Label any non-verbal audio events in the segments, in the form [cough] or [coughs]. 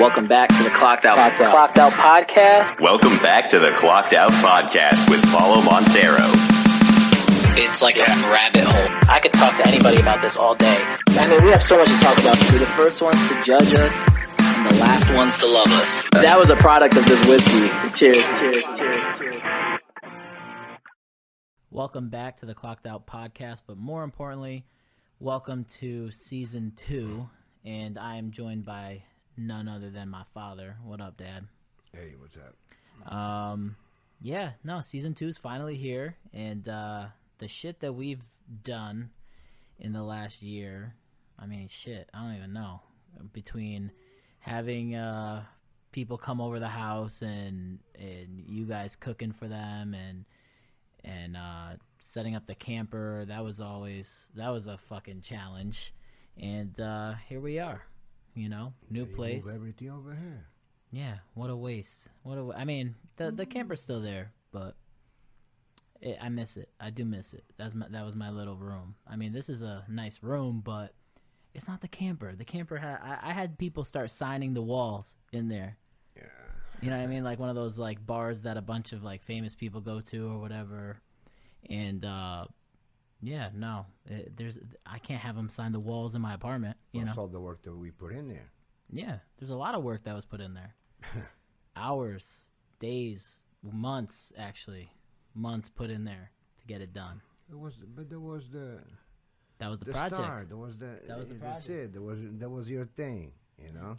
Welcome back to the Clocked Out, Clocked Out, Clocked Out podcast. Welcome back to the Clocked Out Podcast with Paulo Monteiro. It's like a rabbit hole. I could talk to anybody about this all day. I mean, we have so much to talk about. We're the first ones to judge us and the last ones to love us. That was a product of this whiskey. Cheers. Cheers. Cheers. Cheers. Welcome back to the Clocked Out podcast, but more importantly, welcome to season two. And I am joined by none other than my father. What up, Dad? Hey, what's up? Um, yeah, no, season two is finally here, and uh, the shit that we've done in the last year. I mean, shit, I don't even know. Between having uh, people come over the house and and you guys cooking for them and and uh, setting up the camper, that was always that was a fucking challenge. And uh, here we are, you know, new You place. Move everything over here. Yeah, what a waste. What a. wa- I mean, the the camper's still there, but it, I miss it. I do miss it. That's my that was my little room. I mean, this is a nice room, but it's not the camper. The camper had I, I had people start signing the walls in there. Yeah. You know what I mean? Like one of those like bars that a bunch of like famous people go to or whatever. And uh yeah, no, it, there's I can't have them sign the walls in my apartment. You What's know? all the work that we put in there? Yeah, there's a lot of work that was put in there. [laughs] Hours, days, months actually, months put in there to get it done. It was, but there was the That was the, the project. start. There was the. That was the That's it. That was that was your thing. You know.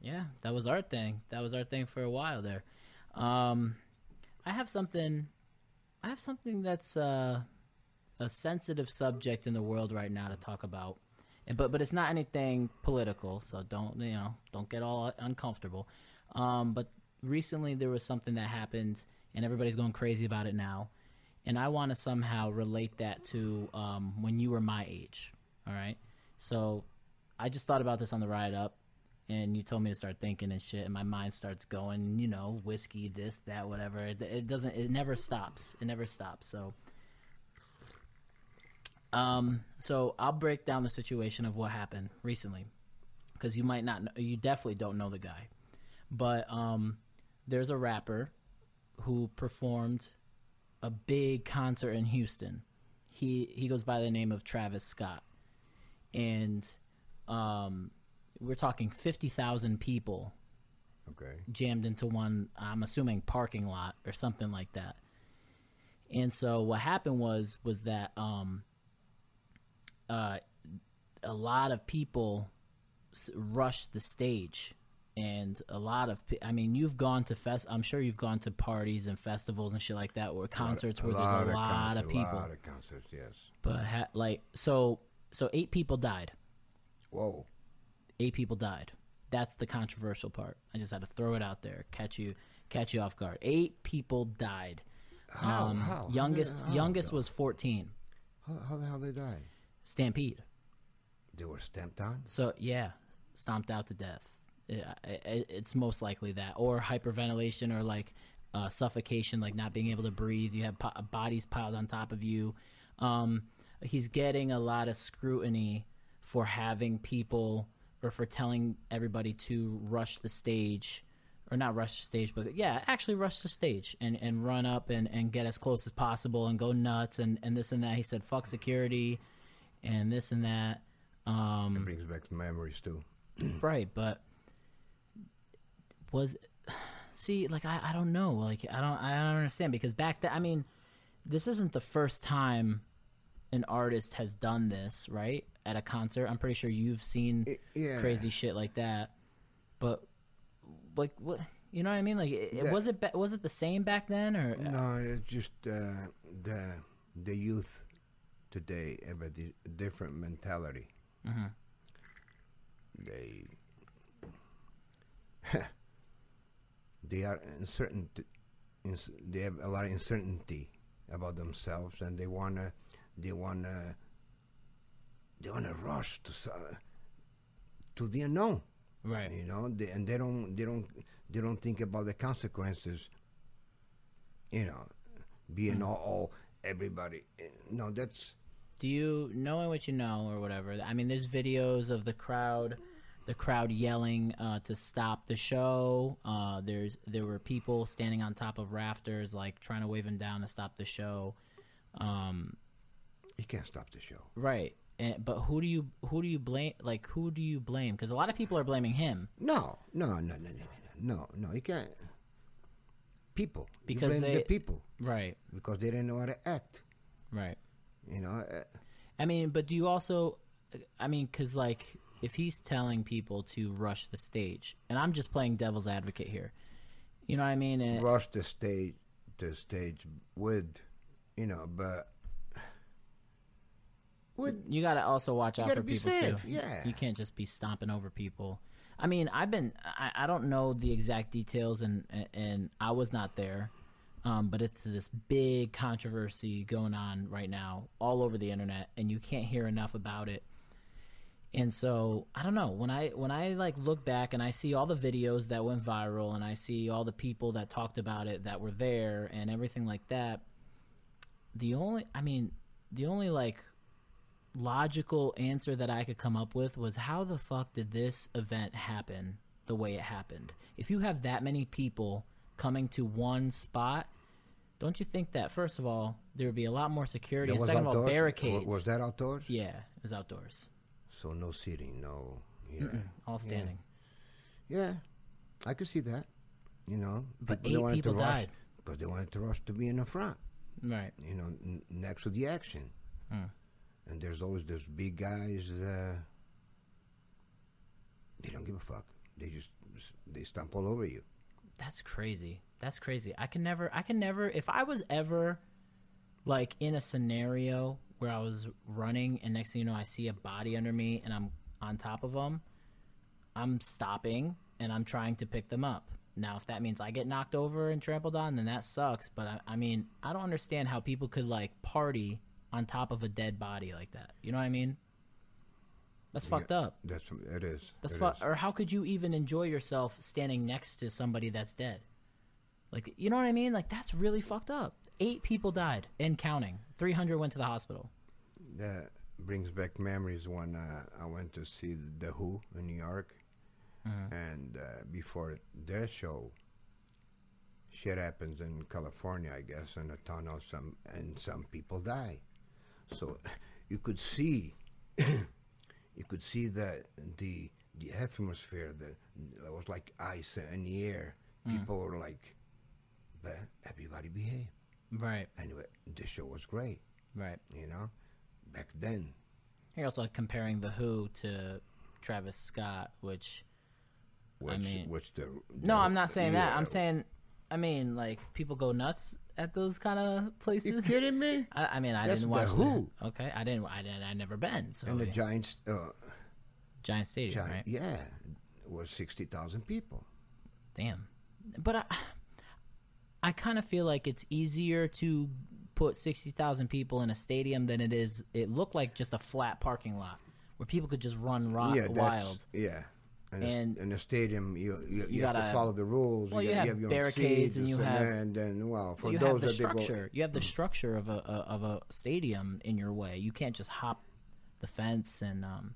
Yeah, that was our thing. That was our thing for a while there. Um, I have something. I have something that's uh, a sensitive subject in the world right now to talk about, And- but but it's not anything political. So don't you know? Don't get all uncomfortable. Um, but recently there was something that happened, and everybody's going crazy about it now. And I want to somehow relate that to um, when you were my age. All right. So I just thought about this on the ride up and you told me to start thinking and shit and my mind starts going you know whiskey this that whatever it, it doesn't it never stops it never stops so um so i'll break down the situation of what happened recently because you might not know, you definitely don't know the guy but um there's a rapper who performed a big concert in houston he he goes by the name of travis scott and um we're talking 50,000 people Okay. jammed into one I'm assuming parking lot or something like that. And so what happened was was that um uh a lot of people rushed the stage and a lot of I mean you've gone to fest I'm sure you've gone to parties and festivals and shit like that or concerts where there's a lot of concerts, people A lot of concerts. Yes. but ha- like so so eight people died Whoa. eight people died. That's the controversial part. I just had to throw it out there, catch you, catch you off guard. Eight people died. How? Um, how? Youngest, how, youngest was fourteen. How, how the hell they died? Stampede. They were stamped on. So yeah, stomped out to death. Yeah, i i- it's most likely that, or hyperventilation, or like uh, suffocation, like not being able to breathe. You have po- bodies piled on top of you. Um, he's getting a lot of scrutiny for having people or for telling everybody to rush the stage or not rush the stage but yeah actually rush the stage and, and run up and, and get as close as possible and go nuts and, and this and that he said fuck security and this and that um, It brings back memories too. [clears throat] right but was see like I, I don't know like i don't i don't understand because back then i mean this isn't the first time an artist has done this right at a concert i'm pretty sure you've seen I- yeah. crazy shit like that but like what you know what i mean like it, Yeah. was it ba- was it the same back then or No, it's just uh, the the youth today have a di- different mentality. Mm-hmm. They [laughs] they are uncertain. They have a lot of uncertainty about themselves, and they wanna they wanna they wanna rush to so- to the unknown. right You know, they, and they don't they don't they don't think about the consequences. You know, being Hmm. all, all everybody. eh, No, that's Do you knowing what you know or whatever? I mean, there's videos of the crowd the crowd yelling uh, to stop the show. Uh, there's there were people standing on top of rafters, like trying to wave him down to stop the show. Um, He can't stop the show. right. And, but who do you who do you blame? Like who do you blame? Because a lot of people are blaming him No, no, no, no, no, no, no, no. He can't. People. Because blame they- the people right, because they didn't know how to act. right. You know. I mean, but do you also? I mean, because like if he's telling people to rush the stage, and I'm just playing devil's advocate here, you know what I mean? And- rush the stage, the stage with, you know, but with you got to also watch out for people safe, too. yeah. you can't just be stomping over people. I mean, I've been I, I don't know the exact details, and and I was not there, um, but it's this big controversy going on right now all over the internet, and you can't hear enough about it. And so I don't know when I when I like look back and I see all the videos that went viral, and I see all the people that talked about it that were there and everything like that. The only I mean the only like logical answer that I could come up with was how the fuck did this event happen the way it happened? If you have that many people coming to one spot, don't you think that first of all there would be a lot more security, that and second of all barricades? Was that outdoors? Yeah, it was outdoors, So no seating, no. Yeah. all standing. Yeah, I could see that. You know, But eight wanted to people rush, died. But they wanted to rush to be in the front. Right. You know, n- next to the action. Hmm. And there's always those big guys. Uh, they don't give a fuck. They just they stomp all over you. That's crazy. That's crazy. I can never. I can never. If I was ever like in a scenario where I was running and next thing you know I see a body under me and I'm on top of them, I'm stopping and I'm trying to pick them up. Now, if that means I get knocked over and trampled on, then that sucks. But I, I mean, I don't understand how people could like party on top of a dead body like that. You know what I mean? That's fucked up. That's it is. That's It fu- is. or how could you even enjoy yourself standing next to somebody that's dead? Like, you know what I mean? Like that's really fucked up. Eight people died and counting. Three hundred went to the hospital. That brings back memories when uh, I went to see the Who in New York, Mm-hmm. and uh, before their show, shit happens in California, I guess, in a tunnel. Some and some people die. So [laughs] you could see, [clears throat] you could see that the the atmosphere. that was like ice in the air. Mm. People were like, "But everybody behave." Right, Anyway, the show was great. right. You know, back then. You're also comparing the Who to Travis Scott, which Which, mean- which the, no, I'm not saying that. I'm saying, I mean, like people go nuts at those kind of places? You kidding me? [laughs] I, I mean, I That's didn't the watch Who. Okay, I didn't. I didn't. I never been. So And the yeah. Giants, uh, Giant Stadium, Giant, right? yeah, was sixty thousand people. Damn. But I, I kind of feel like it's easier to put 60,000 people in a stadium than it is. It looked like just a flat parking lot where people could just run ro- yeah, wild. Yeah, and, And- in the stadium, you you, you, You have to gotta- follow the rules. well, you got- have your own barricades and you have- and then well for you those have the that they go- structure. You have the structure of a, of a stadium in your way. You can't just hop the fence and um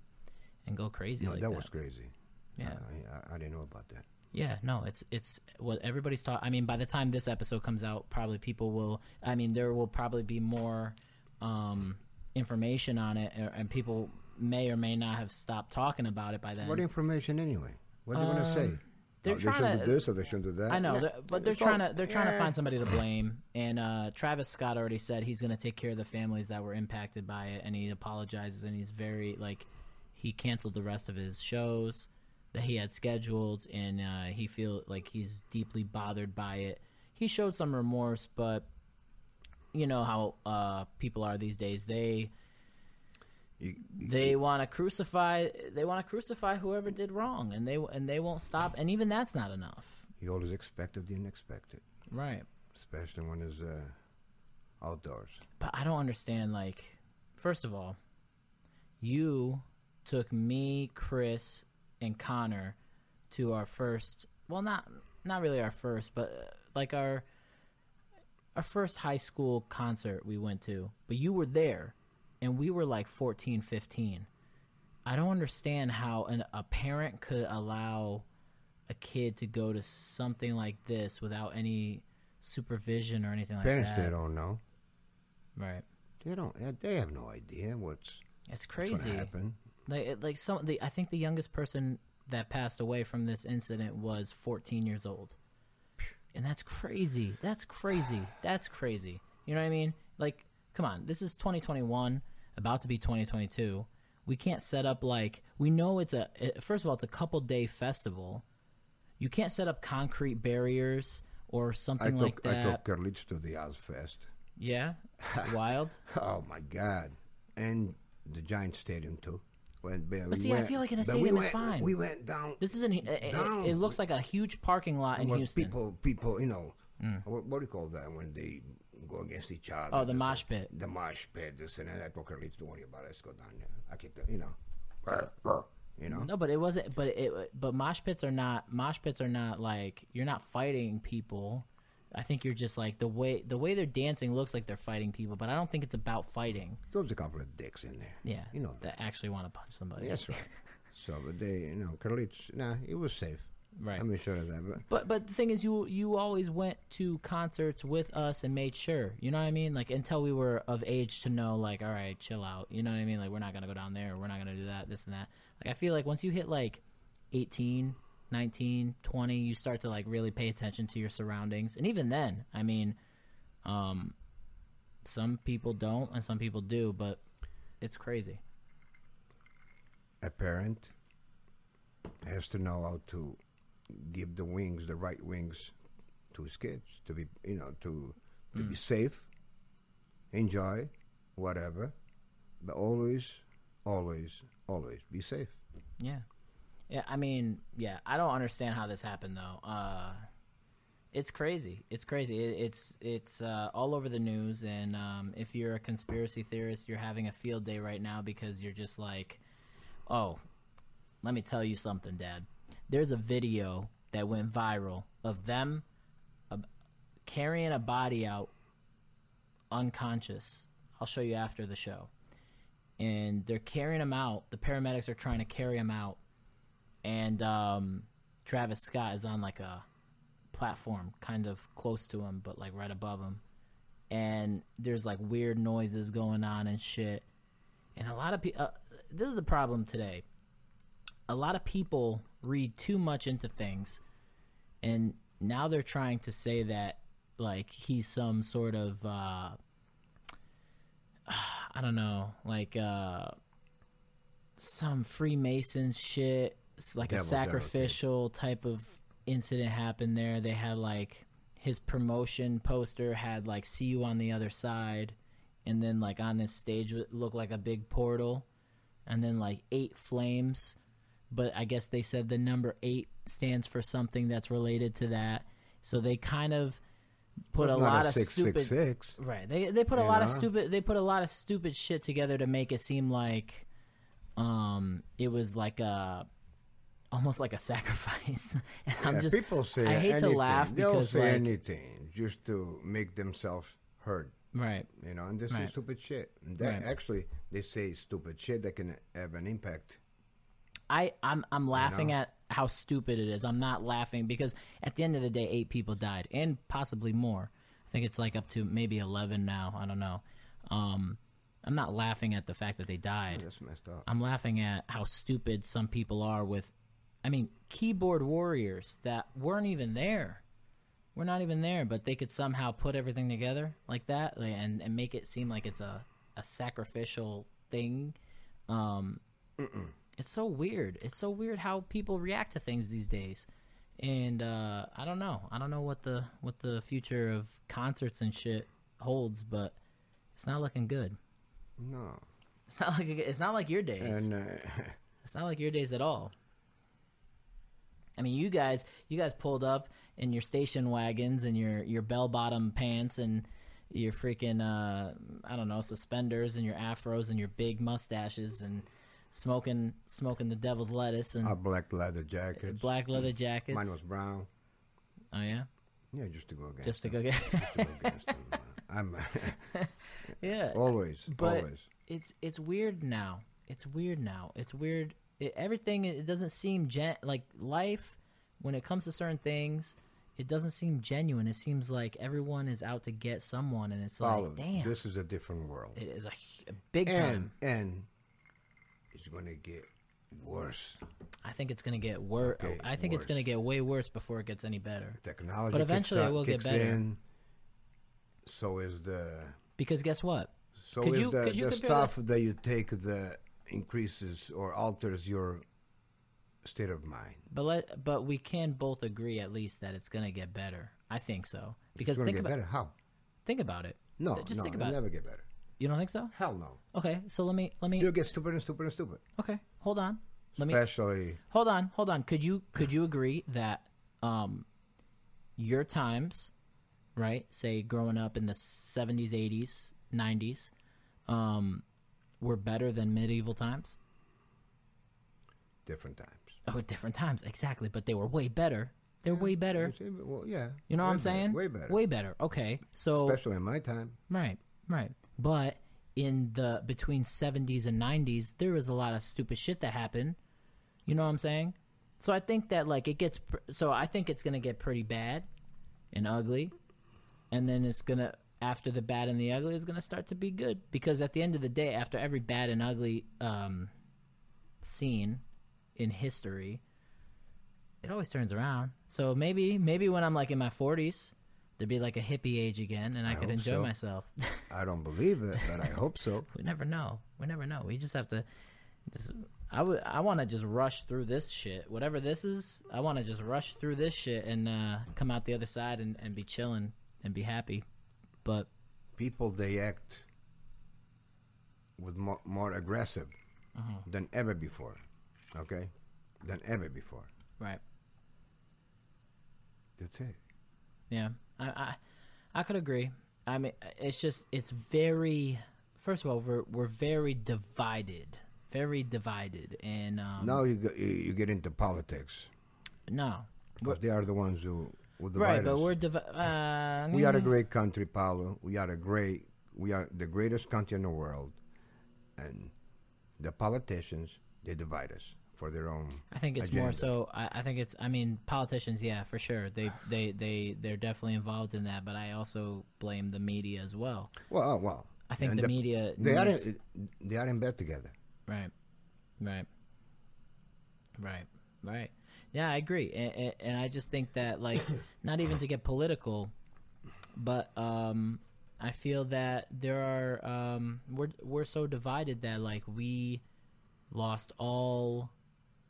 and go crazy no, like that that. was crazy. Yeah. I, I, I didn't know about that. Yeah, no, it's it's what everybody's talking. I mean, by the time this episode comes out, probably people will. I mean, there will probably be more um, information on it, and- and people may or may not have stopped talking about it by then. What information anyway? What do you want to say? Um, they're Oh, trying they to- do this or they shouldn't do that. I know, Yeah, they're- but they're trying to they're trying to find somebody to blame. And uh, Travis Scott already said he's going to take care of the families that were impacted by it, and he apologizes. And he's very like he canceled the rest of his shows that he had scheduled, and uh, he feel like he's deeply bothered by it. He showed some remorse, but you know how uh, people are these days. They You- you- they want to crucify they want to crucify whoever did wrong, and they and they won't stop. And even that's not enough, you always expected the unexpected, right? especially when it's uh, outdoors. But I don't understand. Like, first of all, you took me, Chris, and Connor to our first. Well, not not really our first, but uh, like our our first high school concert we went to. But you were there, and we were like 14, 15. I don't understand how an, a parent could allow a kid to go to something like this without any supervision or anything like Parents, that. Parents, they don't know. Right. They don't. They have no idea what's, It's crazy. happen. Like like some the I think the youngest person that passed away from this incident was 14 years old. And that's crazy. That's crazy. That's crazy. You know what I mean? Like come on, this is 2021, about to be 2022. We can't set up like we know it's a first of all it's a couple day festival. You can't set up concrete barriers or something took like I that. took Carlitos to the Ozzfest. yeah. [laughs] Wild. Oh my God! And the Giant Stadium too. When, but we see, I feel like in a but we stadium it's went- fine. We went down. This is an it, it- it looks like a huge parking lot in Houston. Mm. People, people, you know, what, what do you call that when they go against each other? Oh, the This mosh pit. The mosh pit. This and that. Carlitos, don't worry about it. Let's go down there. I keep the, you know, you know. No, but it wasn't. But it. But mosh pits are not. Mosh pits are not like you're not fighting people. I think you're just like the way the way they're dancing looks like they're fighting people, but I don't think it's about fighting. There was a couple of dicks in there. Yeah, You know that actually want to punch somebody. That's right. [laughs] so, but they, you know, Carlitos, nah, it was safe. Right. I'm sure of that. But But but the thing is, you you always went to concerts with us and made sure. You know what I mean? Like until we were of age to know, like, all right, chill out. You know what I mean? Like we're not gonna go down there. We're not gonna do that. This and that. Like I feel like once you hit like 18, 19, 20, you start to like really pay attention to your surroundings. And even then, I mean, um, some people don't and some people do, but it's crazy. a parent has to know how to give the wings, the right wings, to his kids to be, you know, to to Mm. be safe, enjoy, whatever, but always, always, always be safe. Yeah. Yeah, I mean, yeah, I don't understand how this happened though. Uh it's crazy. It's crazy. It, it's it's uh, all over the news and um, if you're a conspiracy theorist, you're having a field day right now because you're just like, "Oh, let me tell you something, dad. There's a video that went viral of them uh, carrying a body out unconscious. I'll show you after the show. And they're carrying him out. The paramedics are trying to carry him out. And um, Travis Scott is on like a platform kind of close to him, but like right above him. And there's like weird noises going on and shit. And a lot of people, uh, this is the problem today. A lot of people read too much into things. And now they're trying to say that like he's some sort of uh [sighs] I don't know, like uh some Freemason shit. It's like Devil's a sacrificial type of incident happened there. They had like his promotion poster had like "See you on the other side," and then like on this stage it looked like a big portal, and then like eight flames. But I guess they said the number eight stands for something that's related to that. So they kind of put Well, a lot a of six, stupid six, six. Right. They they put a lot of stupid they put a lot of stupid shit together to make it seem like um it was like a almost like a sacrifice. [laughs] and I'm just people say I hate anything. to laugh They'll because say like anything just to make themselves heard. right. You know, and this Right. is stupid shit. And that Right. actually, they say stupid shit that can have an impact. I I'm I'm laughing at how stupid it is. I'm not laughing because at the end of the day, eight people died and possibly more. I think it's like up to maybe eleven now. I don't know. Um, I'm not laughing at the fact that they died. That's messed up. I'm laughing at how stupid some people are with, I mean, keyboard warriors that weren't even there. We're not even there, but they could somehow put everything together like that like, and, and make it seem like it's a, a sacrificial thing. Um, it's so weird. It's so weird how people react to things these days. And uh, I don't know. I don't know what the what the future of concerts and shit holds, but it's not looking good. No. It's not like it's not like your days. And uh, [laughs] It's not like your days at all. I mean, you guys, you guys pulled up in your station wagons and your your bell bottom pants and your freaking uh, I don't know suspenders and your afros and your big mustaches and smoking smoking the devil's lettuce and a black leather jacket. black mm. leather jackets. Mine was brown. oh yeah, Yeah, just to go against. just to them. go get Just to go [laughs] against them. Uh, I'm uh, [laughs] yeah. always, But always. it's it's weird now. it's weird now. It's weird. It, everything it doesn't seem gen like life when it comes to certain things. It doesn't seem genuine. It seems like everyone is out to get someone, and it's like, damn, This is a different world. it is a, a big and time. and it's going to get worse. I think it's gonna get worse. Okay, I think it's gonna get way worse before it gets any better. Technology, But eventually kicks it will get better. In, so is the Because guess what? so Could is you- the, could you the stuff that you take that increases or alters your state of mind. But let but we can both agree at least that it's gonna get better. I think so. Because think get about better. How? think about it. No, Just no, think it'll about it. never get better. You don't think so? Hell no. Okay, so let me let me You'll get stupid and stupid and stupid. okay, hold on. Let me Especially hold on, hold on. Could you could you agree that um your times, right? Say growing up in the seventies, eighties, nineties, um, were better than medieval times? different times. Oh, different times, exactly. But they were way better. They're way better. Well, yeah. You know what I'm better, saying? Way better. Way better. Okay, so Especially in my time. Right, right. But in the between 70s and 90s, there was a lot of stupid shit that happened. You know what I'm saying? So I think that like it gets pr- so I think it's going to get pretty bad and ugly. And then it's going to after the bad and the ugly is going to start to be good because at the end of the day after every bad and ugly um scene in history it always turns around. So maybe maybe when I'm like in my 40s there'd be like a hippie age again and I, could enjoy so. myself. [laughs] I don't believe it, but I hope so. [laughs] we never know. We never know. We just have to. Just, I would. I want to just rush through this shit. Whatever this is, I want to just rush through this shit and uh, come out the other side and, and be chilling and be happy. But People they act with more, more aggressive Uh-huh. than ever before. Okay, than ever before. right, That's it. Yeah, I I, I could agree. I mean, it's just it's very. First of all, we're we're very divided, very divided, and um, now you get, you, get into politics no, because they are the ones who will divide right, but we're divi- uh, we are a great country, Paulo. We are a great. We are the greatest country in the world, and the politicians they divide us for their own. I think it's more so. I, I think it's. I mean, politicians, yeah, for sure. They they they they're definitely involved in that. But I also blame the media as well. Well, oh, well. I think And the, media. They are needs- in, they are in bed together. right, right, right, right. Yeah, I agree, and, and I just think that like [coughs] not even to get political, but um, I feel that there are um, we're we're so divided that like we lost all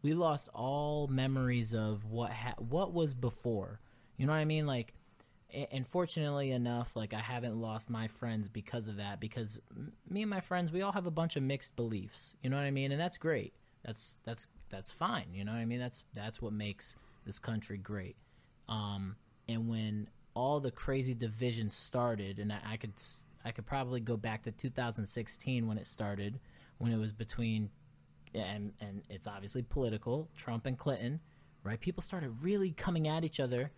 we lost all memories of what ha- what was before. You know what I mean? Like, and fortunately enough, like I haven't lost my friends because of that. Because me and my friends, we all have a bunch of mixed beliefs. You know what I mean? And that's great. That's that's that's fine. You know what I mean? That's that's what makes this country great. Um, and when all the crazy divisions started, and I, I could I could probably go back to 2016 when it started, when it was between and and it's obviously political, Trump and Clinton, right? People started really coming at each other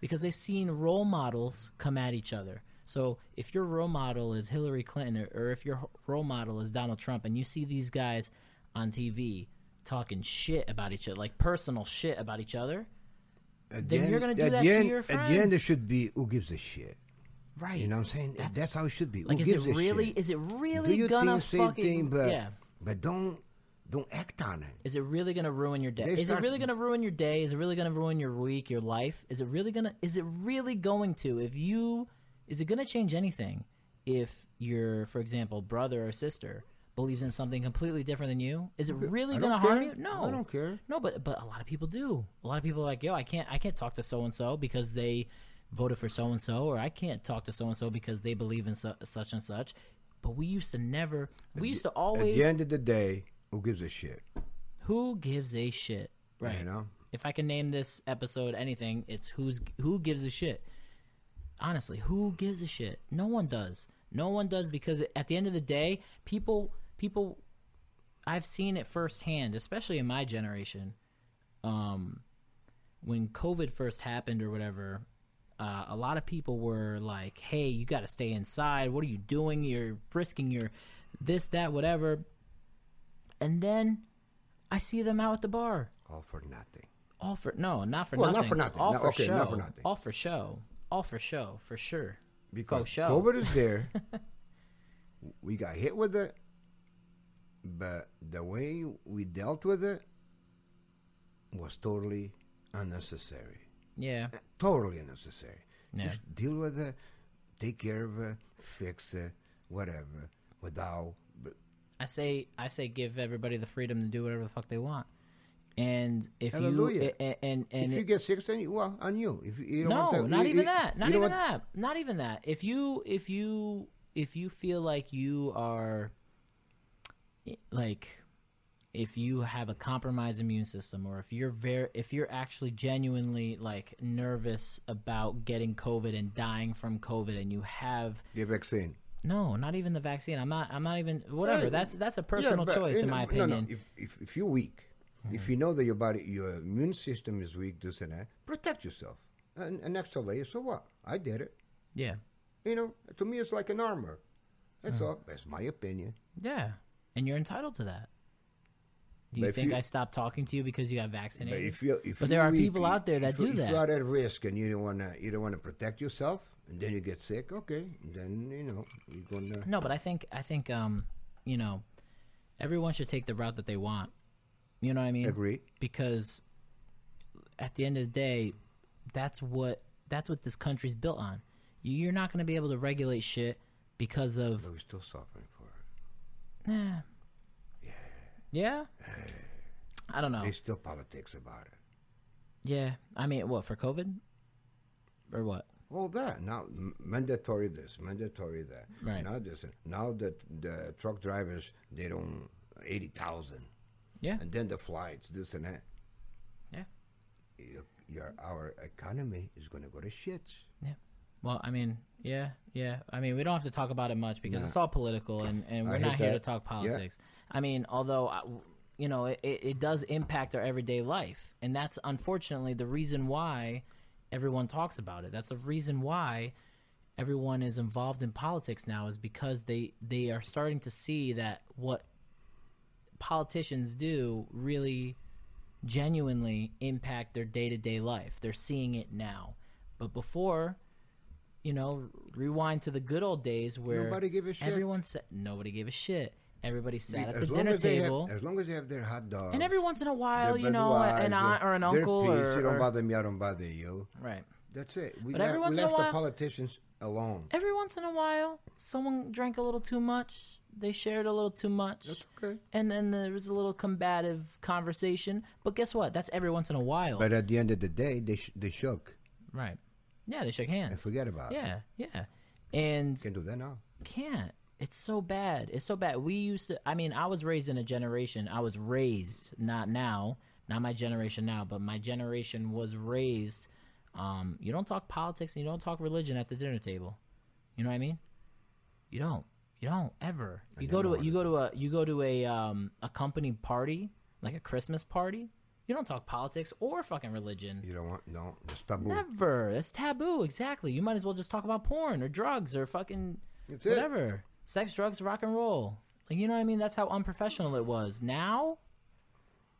because they've seen role models come at each other. So if your role model is Hillary Clinton or, or if your role model is Donald Trump and you see these guys on TV talking shit about each other, like personal shit about each other, At Then the you're end- gonna do that the to end, your At the end, it should be who gives a shit. right? You know what I'm saying? That's, That's- how it should be. like, who is it really? shit? Is it Do really your gonna thing, fucking? thing, but yeah. but don't don't act on it. Is it really going to ruin your day? They Is it really going to ruin your day? Is it really going to ruin your week, your life? Is it really going to is it really going to if you is it going to change anything if your for example brother or sister believes in something completely different than you? Is it really going to harm you? No. I don't care. No, but but a lot of people do. A lot of people are like, "Yo, I can't I can't talk to so and so because they voted for so and so or I can't talk to so and so because they believe in su- such and such." But we used to never we used to always At the end of the day, who gives a shit? who gives a shit? Right. You know. If I can name this episode anything, it's who's who gives a shit. Honestly, who gives a shit? No one does. No one does because at the end of the day, people people I've seen it firsthand, especially in my generation. Um when COVID first happened or whatever, uh, a lot of people were like, "Hey, you got to stay inside. What are you doing? You're risking your this, that, whatever." And then I see them out at the bar. All for nothing. All for no, not for Well, nothing. not for nothing. All No, for okay, show. not for nothing. All for show. All for show, for sure. Because show. COVID is there. [laughs] we got hit with it, but the way we dealt with it was totally unnecessary. Yeah. Uh, totally unnecessary. Yeah. Just deal with it, take care of it, fix it, whatever, without. I say I say give everybody the freedom to do whatever the fuck they want. And if Hallelujah. you and and, and if you get sick, then you, well, on you. If you, you don't no, want to, not you- even that. Not even want- that. Not even that. If you if you if you feel like you are like if you have a compromised immune system or if you're very if you're actually genuinely like nervous about getting covid and dying from covid and you have The vaccine. No not even the vaccine i'm not i'm not even whatever Hey, that's that's a personal but, choice you in my opinion No, If, if, if you're weak, if you know that your body, your immune system is weak, this and that, protect yourself. And an extra layer, so what? I did it. yeah You know, to me, it's like an armor. That's Hmm. all. That's my opinion. yeah and you're entitled to that do you But think you- I stopped talking to you because you got But vaccinated? if you, if But there are weak, people out there that if, do if that. you're at risk and you don't want to, you don't want to protect yourself, and then you get sick. Okay, then you know you're gonna. No, but I think I think um, you know, everyone should take the route that they want. You know what I mean? Agree. Because at the end of the day, that's what that's what this country's built on. You- You're not going to be able to regulate shit because of But we're still suffering for it. nah. Yeah. Yeah. I don't know. There's still politics about it. Yeah. I mean, what for COVID? Or what? All that now m- mandatory this, mandatory that. Right. Now this, now that the truck drivers they don't eighty thousand, Yeah. and then the flights, this and that. Yeah. Your, your our economy is going to go to shits. Yeah. Well, I mean, yeah, yeah. I mean, we don't have to talk about it much because Nah. it's all political, and, and we're not here to talk Yeah. politics. I mean, although, I- you know, it it does impact our everyday life, and that's unfortunately the reason why everyone talks about it. That's the reason why everyone is involved in politics now is because they they are starting to see that what politicians do really genuinely impact their day-to-day life. They're seeing it now. But before, you know, rewind to the good old days where Nobody gave a shit. Everyone said nobody gave a shit. Everybody sat at the dinner table. have, as long as they have their hot dog, and every once in a while, you know, an aunt or an uncle peace, or, you don't or- bother me, I don't bother you. right. That's it. We, But left, every we once in a left the while- politicians alone. Every once in a while, someone drank a little too much. They shared a little too much. That's okay. And then there was a little combative conversation. But guess what? That's every once in a while. But at the end of the day, they sh- they shook right. Yeah, they shook hands. and forget about it. Yeah, yeah. And Can't do that now. can't. It's so bad. It's so bad. We used to. I mean, I was raised in a generation. I was raised, not now, not my generation now, but my generation was raised. Um, you don't talk politics and you don't talk religion at the dinner table. You know what I mean? You don't. You don't ever. You go to a, you go to a you go to a um a company party like a Christmas party. You don't talk politics or fucking religion. You don't want no. It's taboo. Never. It's taboo. Exactly. You might as well just talk about porn or drugs or fucking That's it. whatever. Sex, drugs, rock and roll. Like you know what I mean? That's how unprofessional it was. Now,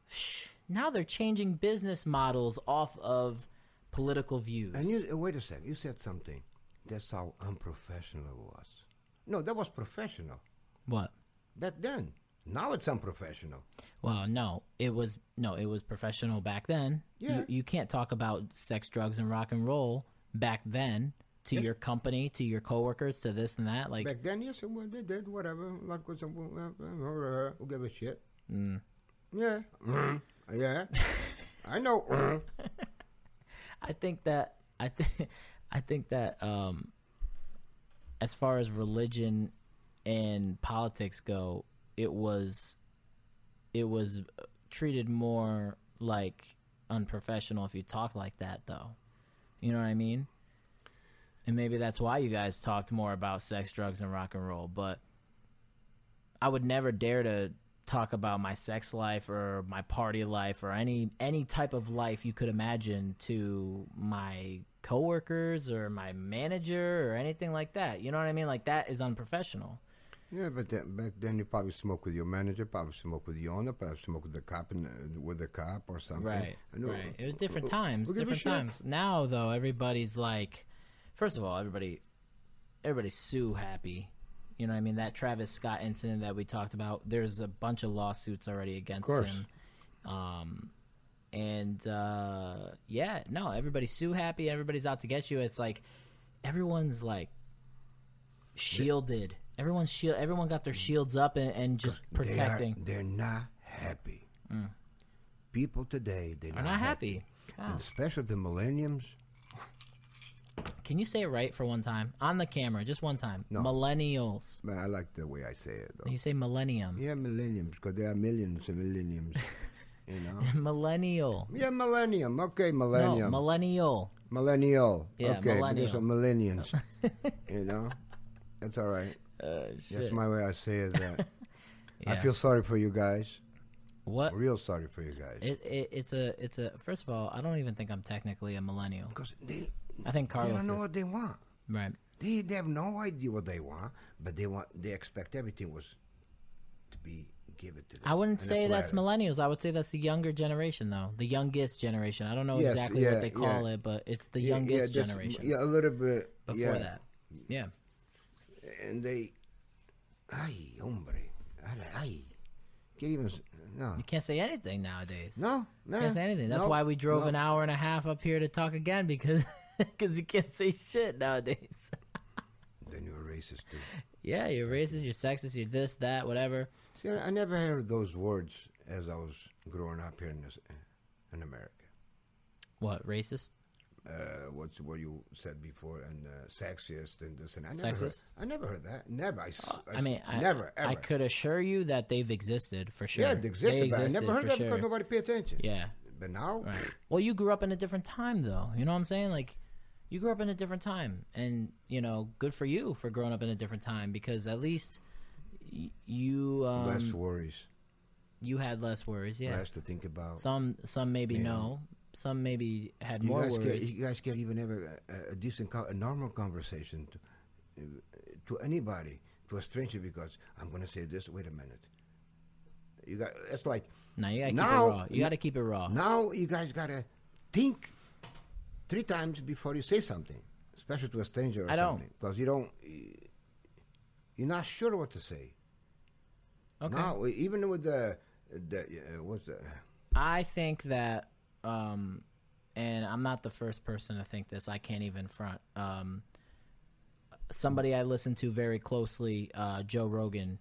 shh, now they're changing business models off of political views. And you uh, wait a second. You said something. That's how unprofessional it was. No, that was professional what? back then. Now it's unprofessional. Well, no, it was no, it was professional back then. Yeah. You, you can't talk about sex, drugs, and rock and roll back then to your company, to your coworkers, to this and that. Like Back then, yes, well, they did whatever. Like was who give a shit? Mm. Yeah, Mm. yeah. [laughs] I know. Mm. I think that I think [laughs] I think that um, as far as religion and politics go, it was it was treated more like unprofessional if you talk like that, though. You know what I mean? And maybe that's why you guys talked more about sex, drugs, and rock and roll. But I would never dare to talk about my sex life or my party life or any any type of life you could imagine to my coworkers or my manager or anything like that. You know what I mean? Like that is unprofessional. Yeah, but then, back then you probably smoke with your manager, probably smoke with the owner, probably smoke with the cop and uh, with the cop or something. Right, I know- right. It was different times, different times. Now though, everybody's like, first of all, everybody, everybody's sue happy. You know what I mean? That Travis Scott incident that we talked about, there's a bunch of lawsuits already against him. Um, and uh, yeah, no, everybody's sue happy. Everybody's out to get you. It's like everyone's like shielded. Everyone's shield. Everyone got their shields up and, and just protecting. They are, they're not happy. People today, they're not, not happy. And especially the millenniums. Can you say it right for one time on the camera, just one time? No. Millennials. Man, I like the way I say it, though. You say millennium. Yeah, millenniums, because there are millions and millenniums. [laughs] you know? Millennial. Yeah, millennium. Okay, millennium. No, millennial. Millennial. Yeah, okay, millennial. because of millennials. [laughs] you know? That's all right. Uh, That's my way I say it. That [laughs] I feel sorry for you guys. what? Real sorry for you guys. It, it, it's a it's a first of all, I don't even think I'm technically a millennial. Because they, I think Carlos. they don't know is. what they want. Right. They, they have no idea what they want, but they want they expect everything was to be given to them. I wouldn't say that's millennials. I would say that's the younger generation, though. The youngest generation. I don't know Yes, exactly yeah, what they call yeah. it, but it's the Yeah, youngest generation. Yeah, a little bit Before that. Yeah. and they, ay, hombre, ay, ay, can't even no, You can't say anything nowadays. no, no, can't say anything. That's no, why we drove no. an hour and a half up here to talk again because [laughs] [laughs] because you can't say shit nowadays. [laughs] Then you're racist too. yeah, you're racist, you're sexist, you're this, that, whatever. See, I I never heard those words as I was growing up here in this, in America. What racist? Uh, what's what you said before and uh, sexist and this and I never Sexist? Heard, I never heard that. Never. I, s- I s- mean, I, never ever. I could assure you that they've existed for sure. Yeah, they existed, but I never heard that sure. because nobody paid attention. Yeah, But now, right. [sniffs] Well, you grew up in a different time, though. You know what I'm saying? Like, you grew up in a different time, and you know, good for you for growing up in a different time because at least y- you um, less worries, you had less worries. Yeah, less to think about. some some maybe know. no, some maybe had you more guys worries. Get, you guys can't even have a, a decent, co- a normal conversation to, to anybody, to a stranger, because I'm going to say this. Wait a minute. You got. It's like no, you gotta keep now- it raw. You gotta keep it raw. now you guys got to think three times before you say something, especially to a stranger or I don't. something, because you don't. You're not sure what to say. Okay. Now, even with the the uh, what's the I think that, um, and I'm not the first person to think this. I can't even front. Um, somebody I listen to very closely, uh, Joe Rogan.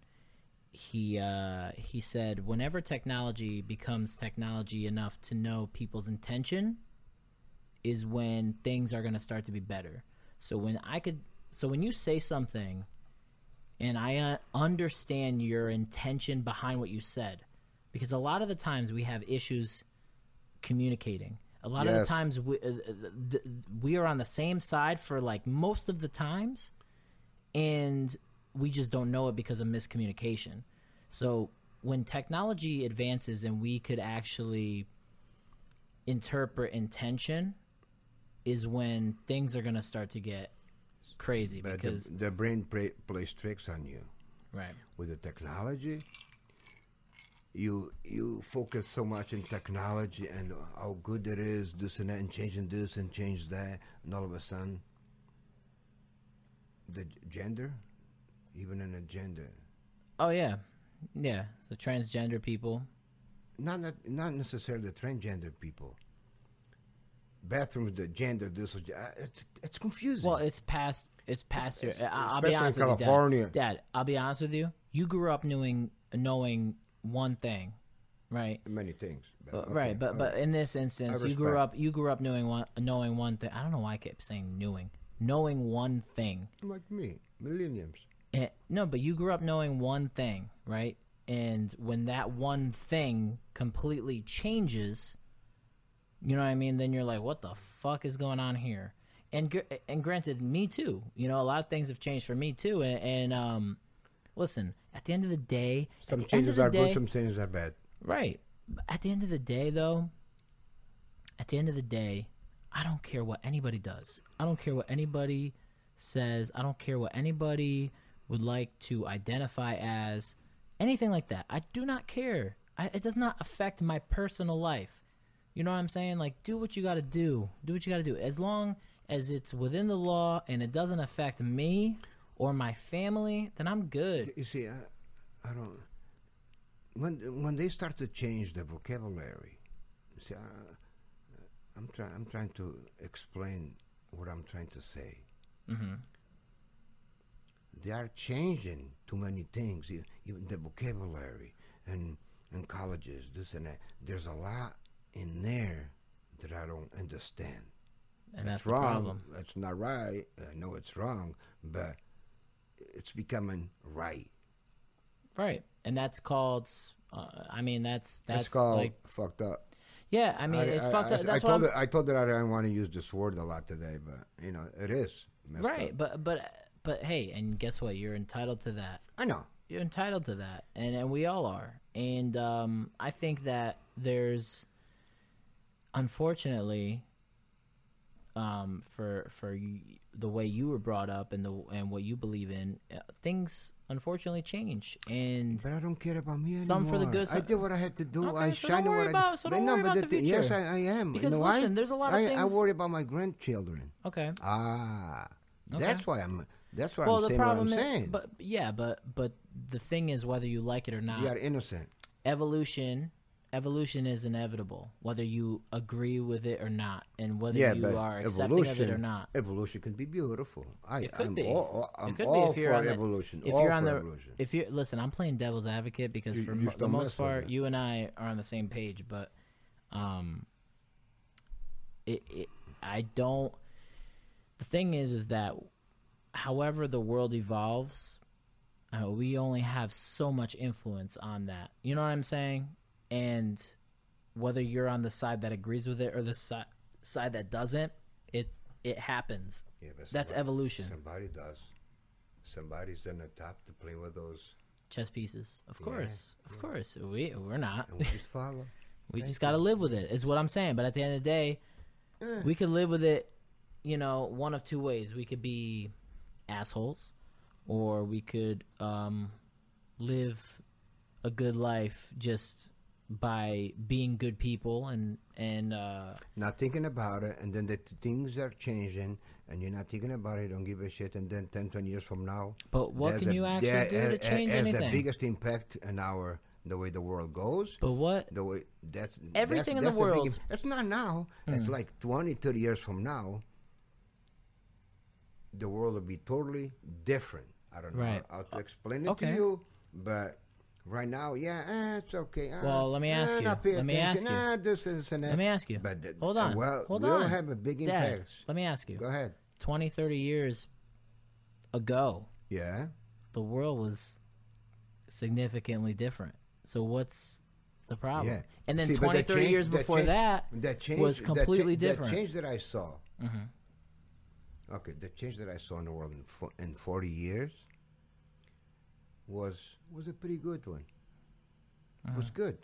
He uh, he said, whenever technology becomes technology enough to know people's intention, is when things are going to start to be better. So when I could, so when you say something, and I uh, understand your intention behind what you said, because a lot of the times we have issues communicating. A lot of the times we, uh, th- we are on the same side for like most of the times, and we just don't know it because of miscommunication. So when technology advances and we could actually interpret intention, is when things are going to start to get crazy but because the, the brain play, plays tricks on you. right. with the technology you you focus so much in technology and how good it is this and that and changing this and change that and all of a sudden the gender even in a gender Oh yeah, yeah. So transgender people. not not, not necessarily the transgender people bathrooms the gender this or uh, it's, it's confusing Well, it's past. It's past your. I- I'll be honest with you, Dad. Dad, I'll be honest with you. You grew up knowing knowing one thing, right? many things but, But, okay, right, but but in this instance, you grew up. You grew up knowing one knowing one thing. I don't know why I kept saying knowing knowing one thing. like me millenniums Eh, no, but you grew up knowing one thing, right? And when that one thing completely changes, you know what I mean? Then you're like, what the fuck is going on here? And gr- and granted, me too. You know, a lot of things have changed for me too. And, and um, listen, at the end of the day, some the changes the are day, good some changes are bad Right. At the end of the day, though, at the end of the day, I don't care what anybody does. I don't care what anybody says. I don't care what anybody would like to identify as anything like that, I do not care. I, it does not affect my personal life. You know what I'm saying? Like, do what you got to do. Do what you got to do. As long as it's within the law and it doesn't affect me or my family, then I'm good. You see, I, I don't. When when they start to change the vocabulary, see, I, I'm trying. I'm trying to explain what I'm trying to say. hmm They are changing too many things, even the vocabulary and and colleges, this and that. There's a lot in there that I don't understand. And that's, the wrong. problem. That's not right. I know it's wrong, but it's becoming right. Right. And that's called. Uh, I mean, that's that's It's called like fucked up. yeah. I mean, it's fucked I, up. I That's what told her, I told her I didn't want to use this word a lot today, but you know it is right. up. But but but hey, and guess what? You're entitled to that. I know. You're entitled to that, and and we all are. And um, I think that there's, unfortunately, um, for for the way you were brought up and the and what you believe in, uh, things unfortunately change. And But I don't care about me anymore. Some for the good, I did what I had to do. Okay, I so shined don't what worry I about- did. so don't no, worry about the the thi- Yes. I, I am. Because you know listen, there's a lot of I, I worry about my grandchildren. okay, Ah, Okay. that's why I'm. That's why well, I'm the saying what I'm problem is, saying. but yeah, but but the thing is, whether you like it or not, you are innocent. evolution evolution is inevitable whether you agree with it or not and whether Yeah, you are accepting of it or not evolution can be beautiful. I, it could I'm be all, I'm it could all be if you're for on the, evolution. if all you're on for the evolution. if you listen i'm playing devil's advocate because You- for you the most part you and i are on the same page but um it, it i don't the thing is is that however the world evolves uh, we only have so much influence on that you know what i'm saying and whether you're on the side that agrees with it or the si- side that doesn't it it happens. Yeah, but that's somebody- evolution. Somebody does. Somebody's on the top to play with those, chess pieces. Of Yeah, course. of course. We we're not. And we just follow. [laughs] we Thank just got to live with it is what i'm saying. But at the end of the day we could live with it you know one of two ways. We could be assholes or we could um live a good life just by being good people and and uh Not thinking about it, and then the t- things are changing, and you're not thinking about it. Don't give a shit, and then 10, 20 years from now, But what can a- you actually there- do to change has anything? the biggest impact in our the way the world goes. but what the way that's Everything in that's, the that's big world- im- it's not now. It's like 20, 30 years from now. The world will be totally different. I don't know Right. how to explain it okay. to you, but right now, yeah, eh, it's okay. Ah, Well, let me ask eh, you. Let me ask you. Ah, this, this, and that. let me ask you But the- hold on Well, hold we'll on have a big Dad, impact. let me ask you Go ahead. 20 30 years ago Yeah. the world was significantly different. So what's the problem? Yeah. And then See, 20, that 30 change- years that before change- that, that change was completely cha- different. That change that I saw. Mhm. Okay, the change that I saw in the world in, in 40 years was was a pretty good one. Was good.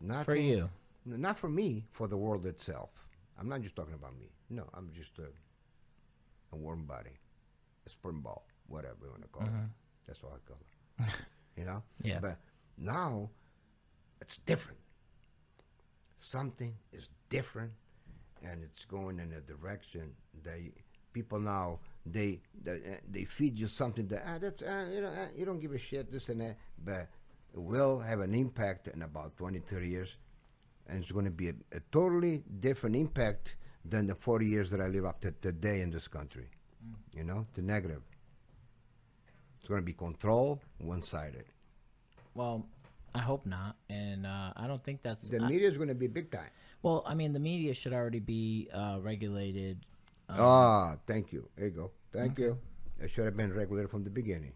Not Uh-huh. for you. Not for me, for the world itself. I'm not just talking about me. No, I'm just a, a warm body, a sperm ball, whatever you want to call it. That's what I call it. you know? Uh-huh. [laughs] Yeah. But now it's different. Something is different, and it's going in a direction that people now they they, uh, they feed you something that ah, that's uh, you know uh, you don't give a shit this and that, but it will have an impact in about 20, 30 years, and it's going to be a, a totally different impact than the 40 years that I live up to today in this country. You know, the negative. It's going to be control, one-sided. Well, I hope not. And uh, I don't think that's. The media is going to be big time. well, I mean, the media should already be uh, regulated. Um, Ah, thank you. There you go. Thank you. It should have been regulated from the beginning.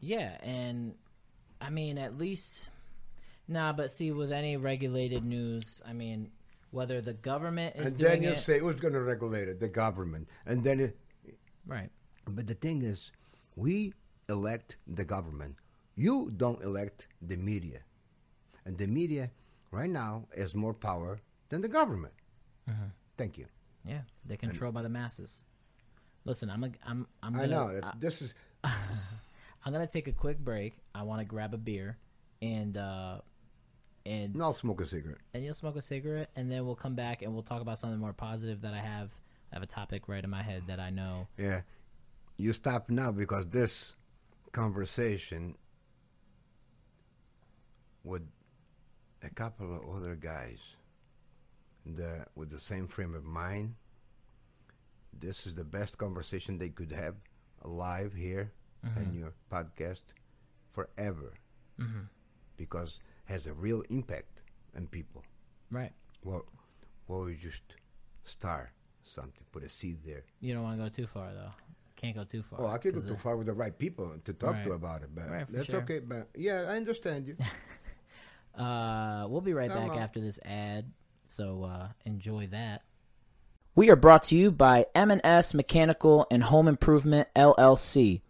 Yeah, and I mean, at least. Nah, but see, with any regulated news, I mean, whether the government is and doing then you it, say who's going to regulate it? The government. And then, it, right? but the thing is, we elect the government. You don't elect the media, and the media right now has more power than the government. Mm-hmm. Thank you. Yeah, they're controlled by the masses. Listen, I'm a, I'm I'm I gonna know that this is I'm [laughs] I'm gonna take a quick break. I want to grab a beer, and uh, and And I'll smoke a cigarette. and you'll smoke a cigarette, and then we'll come back and we'll talk about something more positive that I have. I have a topic right in my head that I know. Yeah. You stop now because this conversation with a couple of other guys the, with the same frame of mind, this is the best conversation they could have live here in your podcast forever Mm-hmm. because has a real impact on people. Right. Well, well, we just start something, put a seed there. You don't want to go too far though. Can't go too far. Oh, I can go too far with the right people to talk to about it, but Right, that's sure. okay. But yeah, I understand you. [laughs] Uh, we'll be right Come back on. after this ad, so uh, enjoy that. We are brought to you by M&S Mechanical and Home Improvement LLC.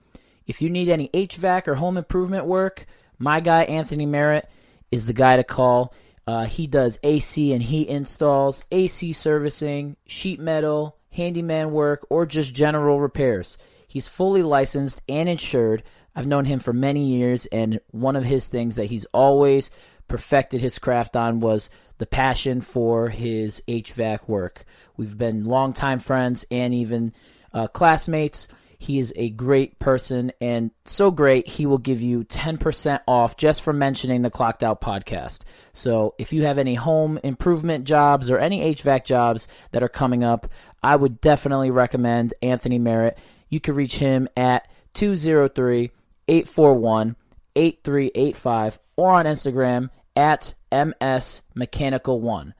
If you need any HVAC or home improvement work, my guy Anthony Merritt is the guy to call. Uh, he does AC and heat installs, AC servicing, sheet metal, handyman work, or just general repairs. He's fully licensed and insured. I've known him for many years, and one of his things that he's always perfected his craft on was the passion for his HVAC work. We've been longtime friends and even uh, classmates. He is a great person and so great, he will give you 10% off just for mentioning the Clocked Out podcast. So if you have any home improvement jobs or any HVAC jobs that are coming up, I would definitely recommend Anthony Merritt. You can reach him at 203 841 8385 or on Instagram at MS Mechanical One.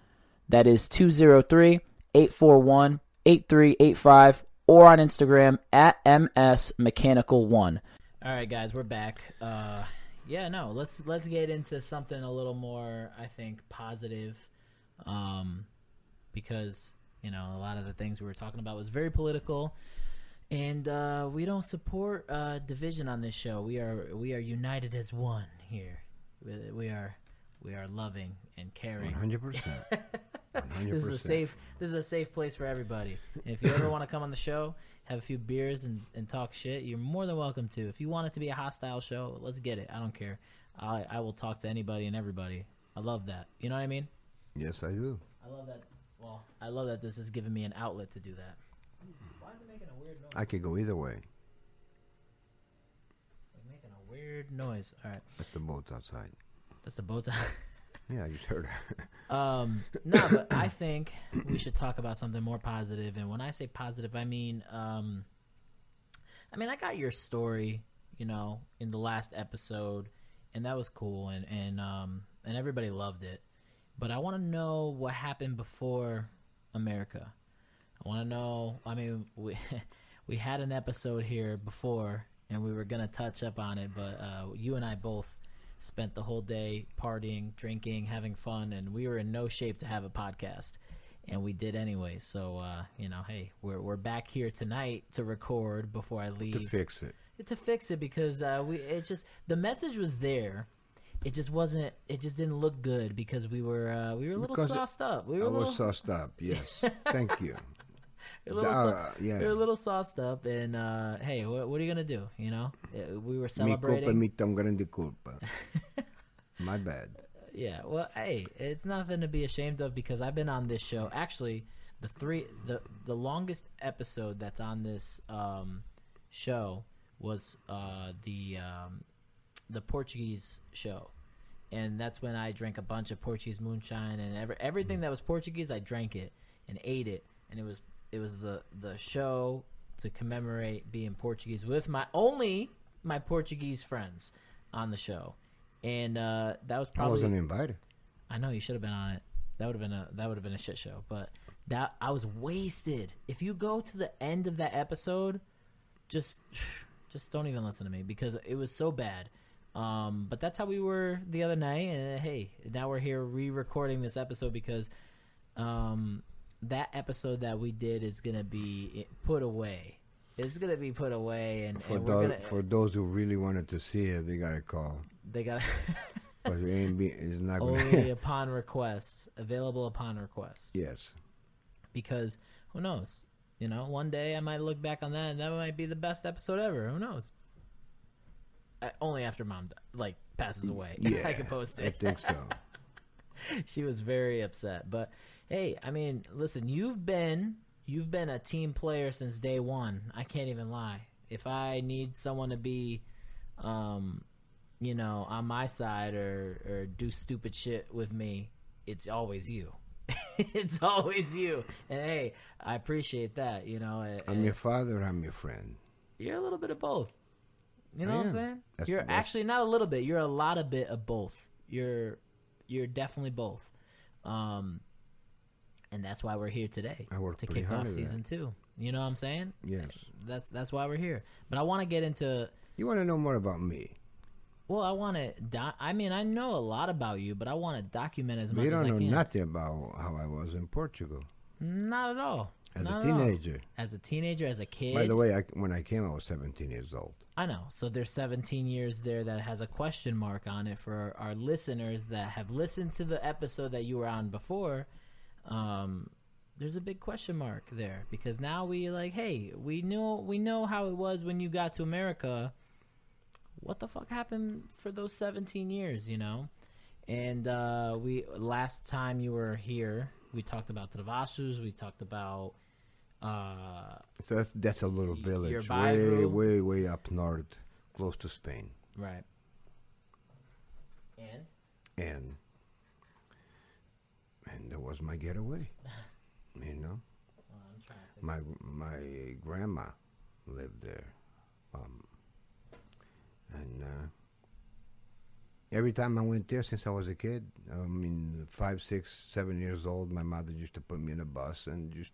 That is 203 841 8385 or on Instagram at MS Mechanical One. All right, guys, we're back. Uh, yeah, no, let's let's get into something a little more, I think, positive, um, because you know a lot of the things we were talking about was very political, and uh, we don't support uh, division on this show. We are we are united as one here. We, we are we are loving and caring. One hundred percent. [laughs] This is a safe. This is a safe place for everybody. And if you ever want to come on the show, have a few beers and, and talk shit, you're more than welcome to. If you want it to be a hostile show, let's get it. I don't care. I I will talk to anybody and everybody. I love that. You know what I mean? Yes, I do. I love that. Well, I love that this has given me an outlet to do that. Why is it making a weird noise? I could go either way. It's like making a weird noise. All right, That's the boats outside. that's the boat. [laughs] Yeah, I just heard. Um, no, but I think we should talk about something more positive. And when I say positive, I mean, um, I mean, I got your story, you know, in the last episode, and that was cool, and and um, and everybody loved it. But I want to know what happened before America. I want to know. I mean, we [laughs] we had an episode here before, and we were gonna touch up on it, but uh, you and I both spent the whole day partying, drinking, having fun, and we were in no shape to have a podcast. And we did anyway. So uh, you know, hey, we're we're back here tonight to record before I leave to fix it. to fix it because uh, we it just the message was there. It just wasn't. It just didn't look good because we were uh, we were a little Because sauced up. We were I a little, was sauced up. Yes, [laughs] thank you. Were a little, Uh, yeah. were a little sauced up. And uh, hey, what, what are you gonna do? You know, Uh, we were Mi culpa, celebrating. mi grande culpa. [laughs] My bad. Yeah, well, hey, it's nothing to be ashamed of because I've been on this show. Actually, the three the the longest episode that's on this um, show was uh, the um, the Portuguese show, and that's when I drank a bunch of Portuguese moonshine and every, everything that was Portuguese. I drank it and ate it, and it was it was the the show to commemorate being Portuguese with my only my Portuguese friends on the show, and uh, that was probably I wasn't invited. I know you should have been on it. That would have been a that would have been a shit show. But that I was wasted. If you go to the end of that episode, just just don't even listen to me because it was so bad. Um, but that's how we were the other night. And hey, now we're here re-recording this episode because um, that episode that we did is gonna be put away. It's gonna be put away, and, For and those gonna for those who really wanted to see it, they got to call. they gotta. [laughs] But it ain't be. It's not going. only [laughs] upon request, available upon request. yes. because who knows? You know, one day I might look back on that and that might be the best episode ever. Who knows? I, only after mom like passes away. Yeah, [laughs] I can post it. I think so. she was very upset. But hey, I mean, listen, you've been you've been a team player since day one. I can't even lie. If I need someone to be, um, you know, on my side or or do stupid shit with me, it's always you. [laughs] it's always you. And hey, I appreciate that. You know, and- I'm your father. I'm your friend. you're a little bit of both. You know what I'm saying? That's- you're actually not a little bit. You're a lot of bit of both. You're you're definitely both. Um, and that's why we're here today I worked to kick off at that. season two. You know what I'm saying? Yes. That's that's why we're here. But I want to get into. You want to know more about me? Well, I want to. Do- I mean, I know a lot about you, but I want to document as much you as don't I know can. nothing about how I was in Portugal Not at all. as Not a teenager. As a teenager, as a kid. By the way, I, when I came, I was 17 years old. I know. So there's 17 years there that has a question mark on it for our listeners that have listened to the episode that you were on before. Um, there's a big question mark there because now we like, hey, we knew we know how it was when you got to America. What the fuck happened for those 17 years, you know? And uh, we last time you were here, we talked about Travassos, we talked about uh, So that's, that's a little village, way, way, way up north, close to Spain. right. And And and that was my getaway. [laughs] You know, Well, I'm trying to think. my my grandma lived there, um, and uh, every time I went there since I was a kid, I mean five, six, seven years old, my mother used to put me in a bus and just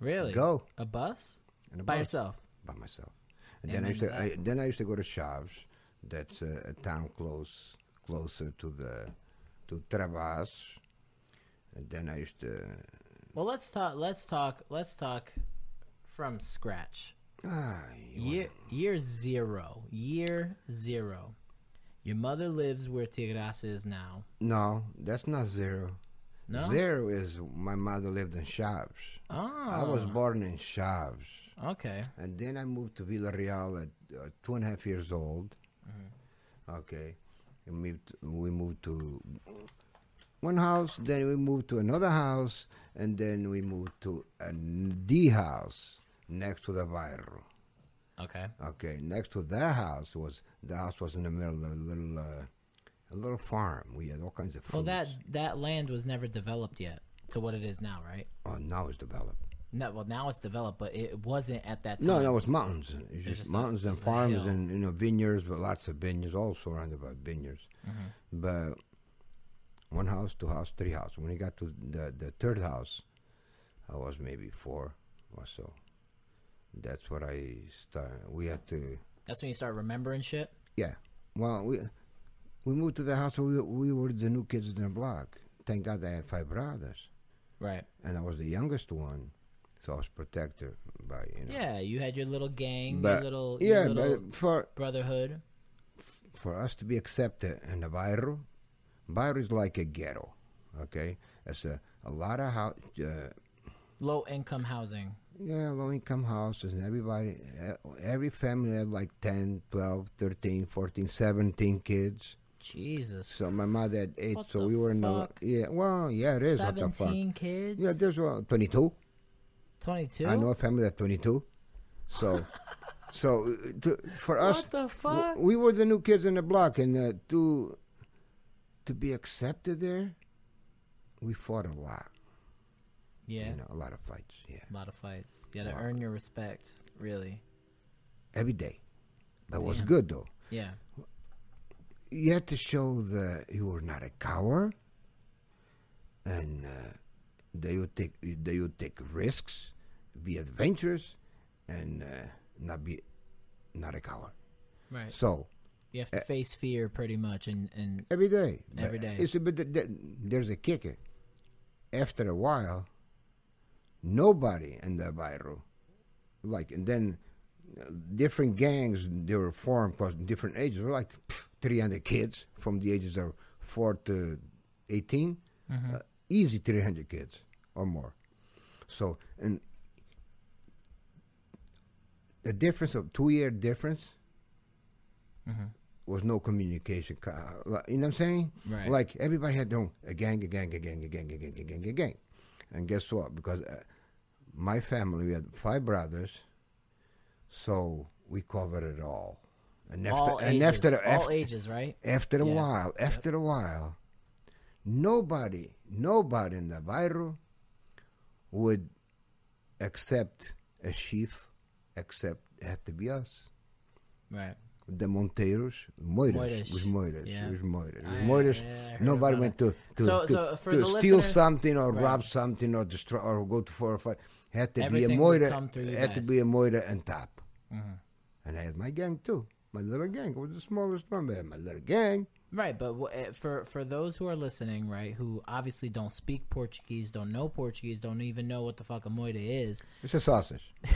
Really? go A bus? in a By bus yourself? by myself. And, And then I used to then I, then I used to go to Chaves, that's uh, a town close closer to the to Travas, and then I used to Well, let's talk. Let's talk. Let's talk from scratch. ah Year year zero. Year zero. Your mother lives where Tigras is now. No, that's not zero. No. Zero is my mother lived in Chaves. Oh. I was born in Chaves, Okay. and then I moved to Vila Real at uh, two and a half years old. Mm-hmm. Okay, we moved. We moved to one house, then we moved to another house, and then we moved to a D house next to the Bairro. Okay. Okay, next to that house was the house was in the middle of a little uh, a little farm. We had all kinds of Well, that that land was never developed yet to what it is now, right? oh now it's developed. No. Well, now it's developed, but it wasn't at that time. No, no, it's mountains. It's just, just a- mountains and farms and you know vineyards, but lots of vineyards, all surrounded by vineyards. Mm-hmm. But one house, two house, three house. When we got to the the third house, I was maybe four or so. That's what I started. We had to, That's when you start remembering shit. yeah. Well, we we moved to the house. We we were the new kids in the block. Thank God I had five brothers, Right. and I was the youngest one, so I was protected by you know. Yeah, you had your little gang, your little, yeah, your little but for brotherhood. for us to be accepted in the Bairro, Bairro is like a ghetto, okay? It's a, a lot of house, uh, Low income housing. yeah, low income houses, and everybody, every family had like 10, 12, 13, 14, 17 kids. Jesus. So my mother had eight, What so we were in the, yeah, well, yeah, it is what the fuck. 17 kids? Yeah, there's well, 22. 22? I know a family that 22. So, [laughs] so uh, to, for us, What the fuck? we were the new kids in the block, and uh, to to be accepted there, we fought a lot. Yeah. You know, a lot of fights. Yeah, A lot of fights. You gotta earn your respect, really. every day. That was good though. Yeah. You had to show that you were not a coward, and uh, they would take they would take risks, be adventurous, and uh, not be not a coward. Right. So You have to Uh, face fear pretty much and, and every day. Every day. It's a bit. th- th- There's a kicker. After a while, nobody in the Bairro, like, and then uh, different gangs they were formed because different ages. Were like pff, 300 kids from the ages of four to 18. Uh, easy 300 kids or more. So and the difference of two year difference was no communication. You know what I'm saying? Right. Like everybody had their own a gang, a gang, a gang, a gang, a gang, a gang, a gang. And guess what? Because uh, my family, we had five brothers, so we covered it all. And after, all and ages, after, all after, ages, right? after a Yeah. while, after a while, nobody, nobody in the Bairro would accept a chief, except it had to be us. Right. The Monteiros, Moiras, Moiras. was Moiras, Yeah. was Moiras, it was Moiras. I Nobody went to to, So- to, so to steal something or Right. rob something or destroy or go to four or five. Had to Everything be a Moira. Had to be a Moira and top. Mhm. And I had my gang too. My little gang. It was the smallest one, but I had my little gang. Right, but wh- eh, for for those who are listening, right, who obviously don't speak Portuguese, don't know Portuguese, don't even know what the fuck a moida is. It's a sausage. [laughs]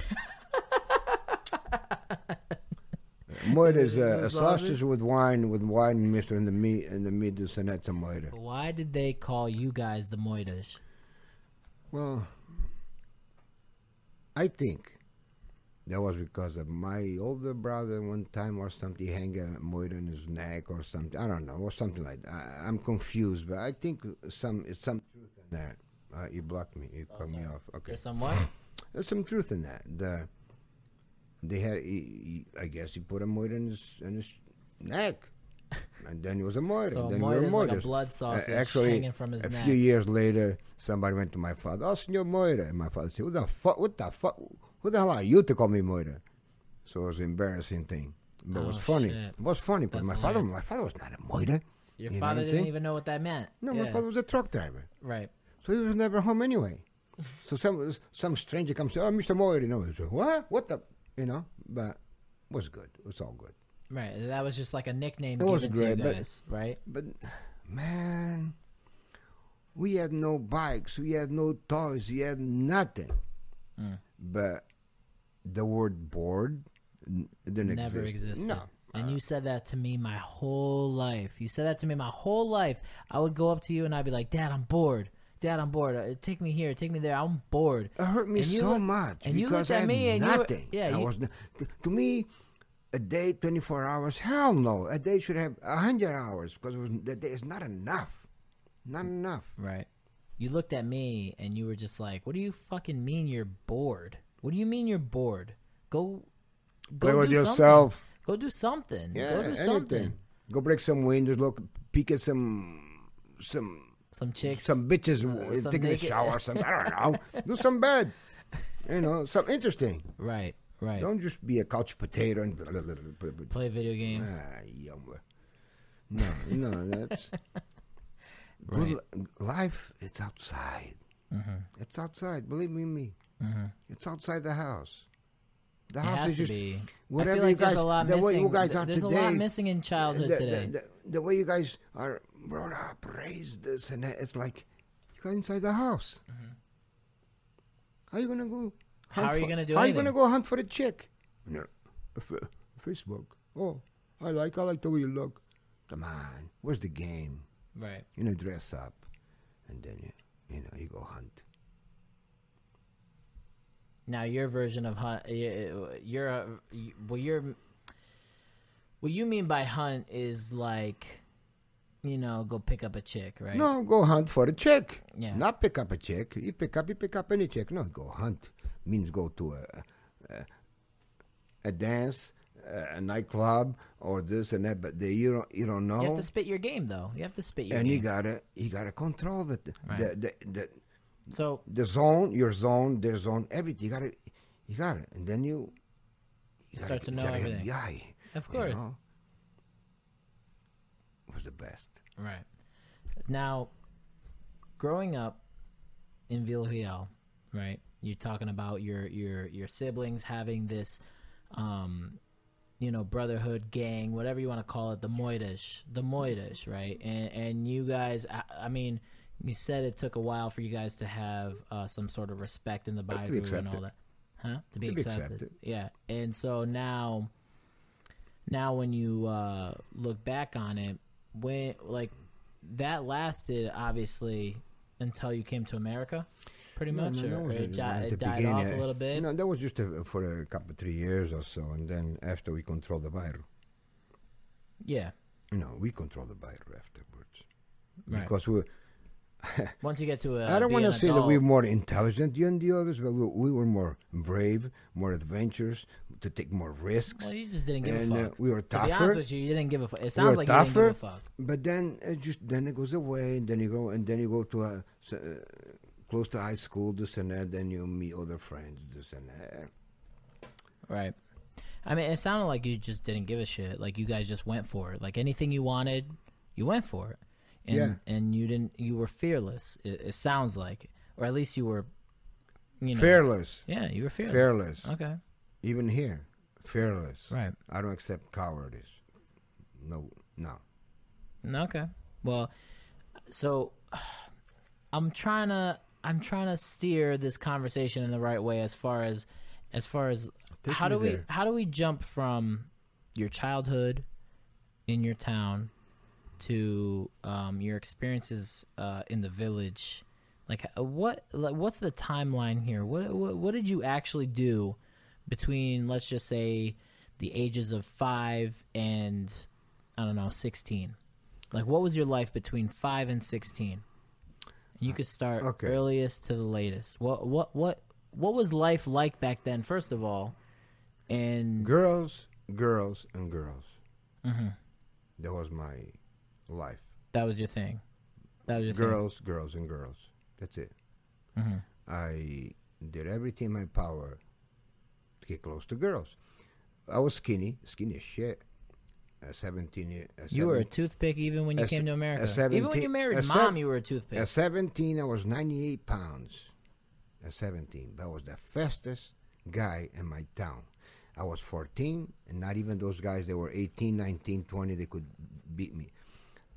Moira is a, a Sausage? sausage with wine, with wine mixed in the meat, in the meat, and that's a moira. Why did they call you guys the moidas? Well, I think that was because of my older brother one time or something, he hang a moira in his neck or something. I don't know, or something like that. I, I'm confused, but I think some some truth in that. Uh, you blocked me. You cut me off. Okay. There's some what? There's some truth in that. The they had, he, he, I guess, he put a moira in his in his neck, and then he was a moira. So a and moira we is like a blood Uh, sausage actually, hanging from his a neck. few years later, somebody went to my father. Oh, Senor Moira, and my father said, "What the fuck? What the fuck? Who the hell are you to call me Moira?" So it was an embarrassing thing, but it was Oh, funny. shit. It was funny, but That's my father, my father was not a Moira. Your You father didn't even know what that meant. No, yeah. my father was a truck driver. Right. So he was never home anyway. [laughs] So some some stranger comes, "Oh, Mr. Moira," you know, he said, "What? What the?" You know, but it was good. It was all good. Right. That was just like a nickname It given to you great, but- guys, right? But man, we had no bikes, we had no toys, we had nothing. Mm. But the word board n- didn't Never exist. existed. No. And you said that to me my whole life. You said that to me my whole life. I would go up to you and I'd be like, "Dad, I'm bored. Dad, I'm bored. Uh, Take me here. Take me there. I'm bored." It hurt me so look- much and you looked at me and you were- nothing. yeah, you- was, to, me, a day, 24 hours, hell no. A day should have 100 hours because it was, the day is not enough. Not enough. Right. You looked at me and you were just like, "What do you fucking mean you're bored? What do you mean you're bored? Go, go Play with do yourself. Something. Go do something. Yeah, go do anything. something. Go break some windows, look, peek at some, some Some chicks. some bitches Uh, some taking a shower. Some I don't know. Do [laughs] some bad. You know, some interesting. right. Right. Don't just be a couch potato and blah, blah, blah. Play video games. ah, yum. No, no, that's [laughs] Right. life. It's outside. Mhm. It's outside. Believe me, me. Mhm. It's outside the house. The house is just be. whatever like you guys. there's a lot the missing. way you guys are there's today. a lot missing in childhood the, today. The, the, the way you guys are brought up, raised, this and that, it's like you got inside the house. How are you gonna go? Mm-hmm. How are you for- gonna do How are you gonna go hunt for a chick? F- Facebook. Oh, I like I like the way you look. Come on, where's the game? right. You know, dress up, and then you you know you go hunt. Now your version of hunt, you're uh, a, well, you're what you mean by hunt is like, you know, go pick up a chick, right? No, go hunt for a chick. Yeah. Not pick up a chick. You pick up, you pick up any chick. No, go hunt means go to a a, a dance, a, nightclub, or this and that. But the, you don't you don't know. You have to spit your game, though. You have to spit your and you gotta you gotta control the Right. the, the the so the zone, your zone, their zone, everything. You got it. you got it, and then you you Start to know everything. Of you course. know? It was the best. Right. Now, growing up in Vila Real, right? You're talking about your your your siblings having this, um, you know, brotherhood, gang, whatever you want to call it, the Moidish, the Moidish, right? And and you guys, I, I mean, you said it took a while for you guys to have uh, some sort of respect in the Bairro and all that, huh? To be, To be accepted. accepted. yeah. And so now, now when you uh, look back on it, when like that lasted obviously until you came to America, pretty No, much, no, or, it, di- it died beginning. off a little bit. No, that was just a, for a couple three years or so, and then after we controlled the Bairro. Yeah. Know, we control the biter afterwards Right. because we. [laughs] Once you get to a, I don't want to say that we were more intelligent than the others, but we, we were more brave, more adventurous, to take more risks. Well, you just didn't give and a uh, fuck. we were tougher. to be honest with you, you didn't give a fuck. It we sounds were like you didn't give a fuck. But then it just then it goes away, and then you go and then you go to a uh, close to high school, this and that. Then you meet other friends, this and that. Right. I mean, it sounded like you just didn't give a shit. Like you guys just went for it. Like anything you wanted, you went for it. And, Yeah. And you didn't. You were fearless. It, it sounds like, or at least you were. You know. Fearless, Yeah, you were fearless. fearless. Okay. Even here, fearless. Right. I don't accept cowardice. No, no. Okay. Well, so [sighs] I'm trying to I'm trying to steer this conversation in the right way as far as as far as Take how do me we how do we jump from your childhood in your town to um, your experiences uh, in the village like uh, what like what's the timeline here what, what what did you actually do between let's just say the ages of 5 and I don't know 16 like what was your life between 5 and 16 you could start Okay. earliest to the latest what what what what was life like back then first of all and Girls, girls, and girls. Mhm. That was my life. that was your thing that was your thing Girls, girls, and girls. That's it. Mhm. I did everything in my power to get close to girls. I was skinny, skinny as shit. At 17 years. You were a toothpick even when you came to America. even when you married mom, you were a toothpick. At 17, I was 98 pounds. At 17. That was the fastest guy in my town. I was 14, and not even those guys, they were 18, 19, 20, they could beat me.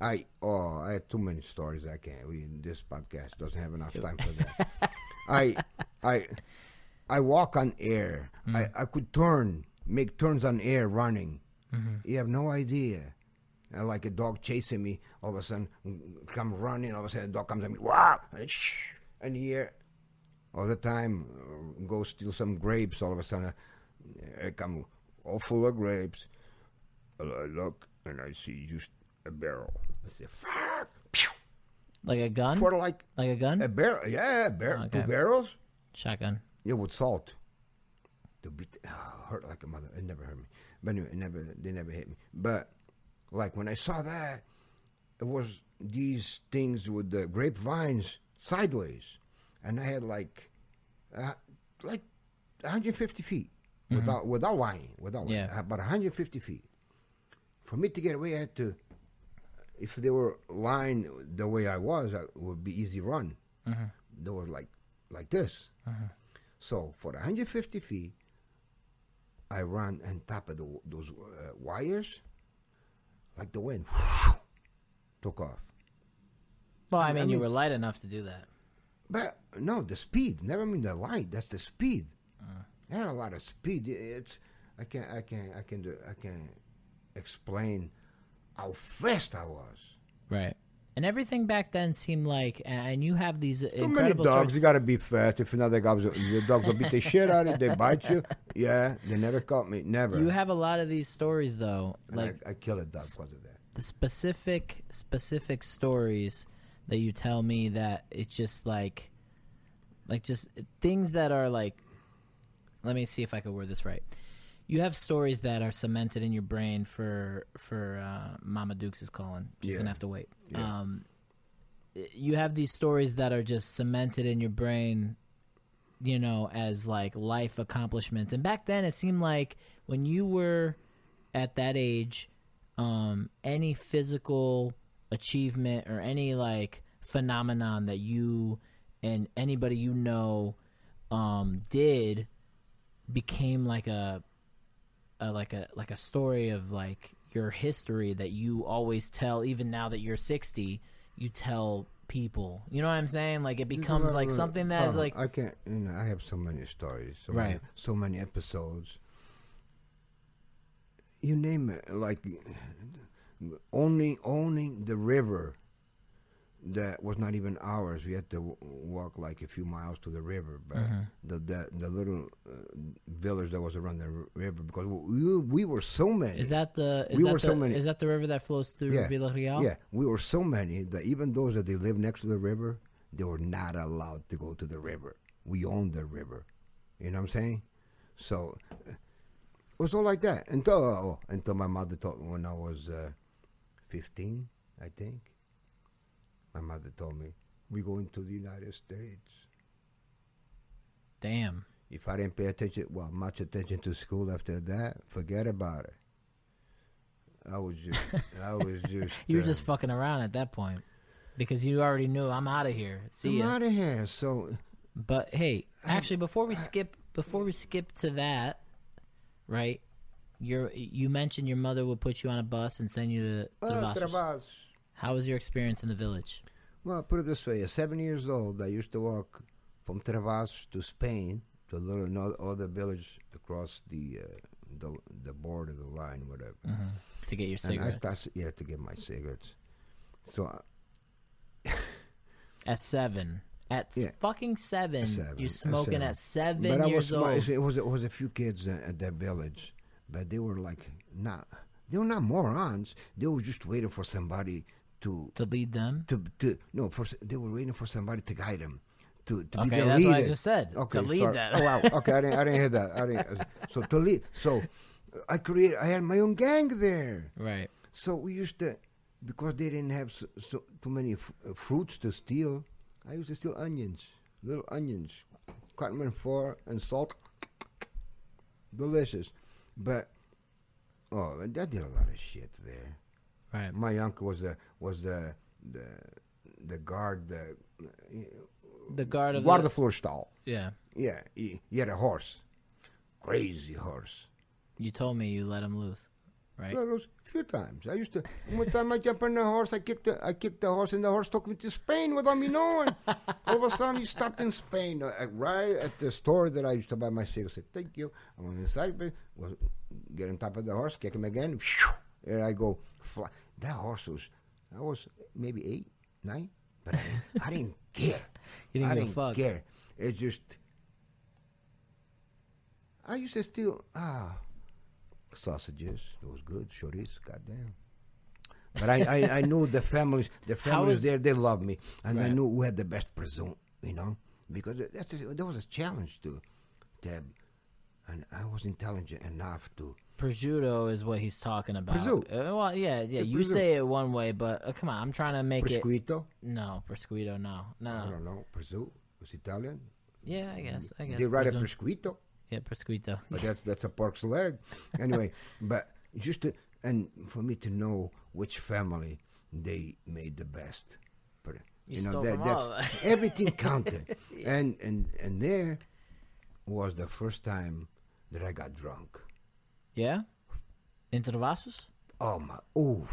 I oh, I had too many stories. I can't. We this podcast doesn't have enough time for that. [laughs] I I I walk on air. I, I could turn, make turns on air running. You have no idea. And like a dog chasing me, all of a sudden mm, come running. All of a sudden, the dog comes at me. Wow! And shh, and here, all the time, uh, go steal some grapes. All of a sudden, uh, I come all full of grapes. I look and I see just a barrel. I say, "Fuck!" Like a gun? for like like a gun? a barrel. Yeah, a bar- Okay. two barrels. Shotgun. Yeah, with salt. To beat, oh, hurt like a mother. It never hurt me. But anyway, it never, they never hit me. But like when I saw that, it was these things with the grapevines sideways, and I had like, uh, like 150 feet without without lying, without lying, Yeah. about 150 feet. For me to get away, I had to. If they were lying the way I was, it would be easy run. Mm-hmm. They were like like this. Mm-hmm. So for 150 feet, I ran on top of the, those uh, wires, like the wind took off. Well, I I mean, you were light enough to do that. But no, the speed. Never mean the light. That's the speed. Mm. I had a lot of speed. It's I can't I can't I can do I can't explain how fast I was. Right. And everything back then seemed like, and you have these Too many dogs. stories. You gotta be fast. If another dogs, your dogs will beat the shit out of you. They bite you. Yeah, they never caught me. Never. You have a lot of these stories, though. And Like I, I kill a dog because of that. the specific specific stories that you tell me that it's just like like just things that are like let me see if I can word this right. You have stories that are cemented in your brain for for uh, Mama Dukes is calling. She's Yeah. gonna have to wait. Yeah. Um, you have these stories that are just cemented in your brain, you know, as like life accomplishments. And back then, it seemed like when you were at that age, um, any physical achievement or any like phenomenon that you and anybody you know um, did became like a, like a like a story of like your history that you always tell even now that you're 60 you tell people you know what i'm saying like it becomes like something that is Oh, like I can't. You know, I have so many stories, so many, Right. so many episodes. You name it, like owning owning the river that was not even ours. We had to w- walk like a few miles to the river, but Mm-hmm. the, the the little uh, village that was around the r- river because we we were so many. Is that the is We that were the, so many- is that the river that flows through yeah, Vila Real? Yeah, we were so many that even those that they lived next to the river, they were not allowed to go to the river. We owned the river. You know what I'm saying? So uh, it was all like that until oh, until my mother told me when I was uh, 15, I think. My mother told me we're going to the United States. Damn. If I didn't pay attention, well, much attention to school after that, forget about it. I was just, [laughs] I was just. You were uh, just fucking around at that point because you already knew I'm out of here. See I'm out of here. So But hey, actually, before we skip, before we skip to that, right? Your you mentioned your mother would put you on a bus and send you to uh, Travassos. Travas. How was your experience in the village? Well, put it this way: at seven years old, I used to walk from Travas to Spain to a little no- other village across the uh, the the border, the line, whatever. to get your And I cigarettes yeah, to get my cigarettes. So uh, at seven. At Yeah. fucking seven, seven, you're at smoking seven. at seven I was years old. It was it was a few kids uh, at that village, but they were like not they were not morons. They were just waiting for somebody to to lead them. to to no for they were waiting for somebody to guide them. To, to be Okay, their that's what I just said, to Okay, lead sorry. that. Oh wow. Okay, I didn't, I didn't hear that. I didn't. So to lead. So I created. I had my own gang there. Right. So we used to, because they didn't have so, so too many f- uh, fruits to steal. I used to steal onions, little onions, cut them in four and salt. Delicious, but oh, that did a lot of shit there. Right. My uncle was the was the the the guard the The guard of the, the floor stall. yeah. Yeah, he, he had a horse, crazy horse. You told me you let him loose, right? Well, those few times. I used to. One time I jumped on the horse. I kicked the. I kicked the horse, and the horse took me to Spain without me knowing. All of a sudden, he stopped in Spain, uh, right at the store that I used to buy my cigarettes. I said, "Thank you." I went inside, was get on top of the horse, kick him again. There I go. Fly. That horse was. I was maybe eight, nine, but I, didn't- I didn't [laughs] care. You didn't I give didn't fuck. care. It just. I used to steal ah sausages. It was good. Chorizo, goddamn. But I, I, I knew the families, the families is- there, they loved me, and I knew who had the best presunto, you know, because that's a, there was a challenge to, to, have, and I was intelligent enough to. Prosciutto is what he's talking about. Prosciutto. Uh, well, yeah, yeah. You say it one way, but uh, come on, I'm trying to make it. Prosciutto, No, prosciutto. No, no, I don't know, prosciutto, was Italian. Yeah, I guess. I guess. They write a presume- prosciutto, Yeah, prosciutto. but that's that's a pork's leg. Anyway, [laughs] but just to, and for me to know which family they made the best. But You stole from all that's [laughs] everything counted. [laughs] And and and there was the first time that I got drunk. Yeah. Into the vasos. Oh my oof.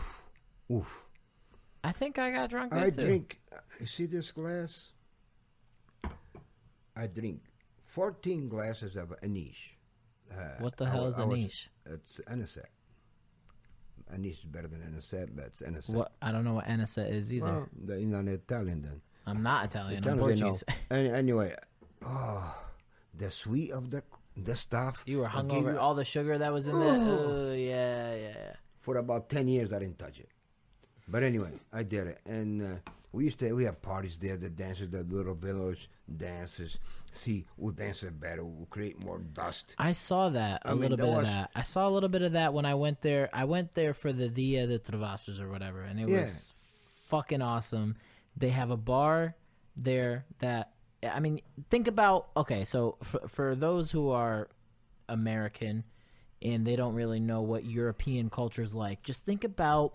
Oof. I think I got drunk there I too. drink you see this glass? I drink fourteen glasses of anise. Uh, What the hell wa- is I was- anish? It's anisette. Anise is better than anisette, but it's anisette. What I don't know what anisette is either. Well, you're not Italian then. I'm not Italian. I'm Italian, they. Portuguese. [laughs] Any- anyway, oh, the sweet of the the stuff. You were hungover. you- All the sugar that was in there. Oh, yeah, yeah, yeah. for about 10 years I didn't touch it. But anyway, I did it. And uh, we used to, we have parties there, the dancers, the little village dancers. See, who dances better, who create more dust. I saw that a I mean, little that bit was- of that. I saw a little bit of that when I went there. I went there for the Dia de Travassos or whatever, and it Yeah. was fucking awesome. They have a bar there that I mean, think about okay. So for for those who are American and they don't really know what European culture is like, just think about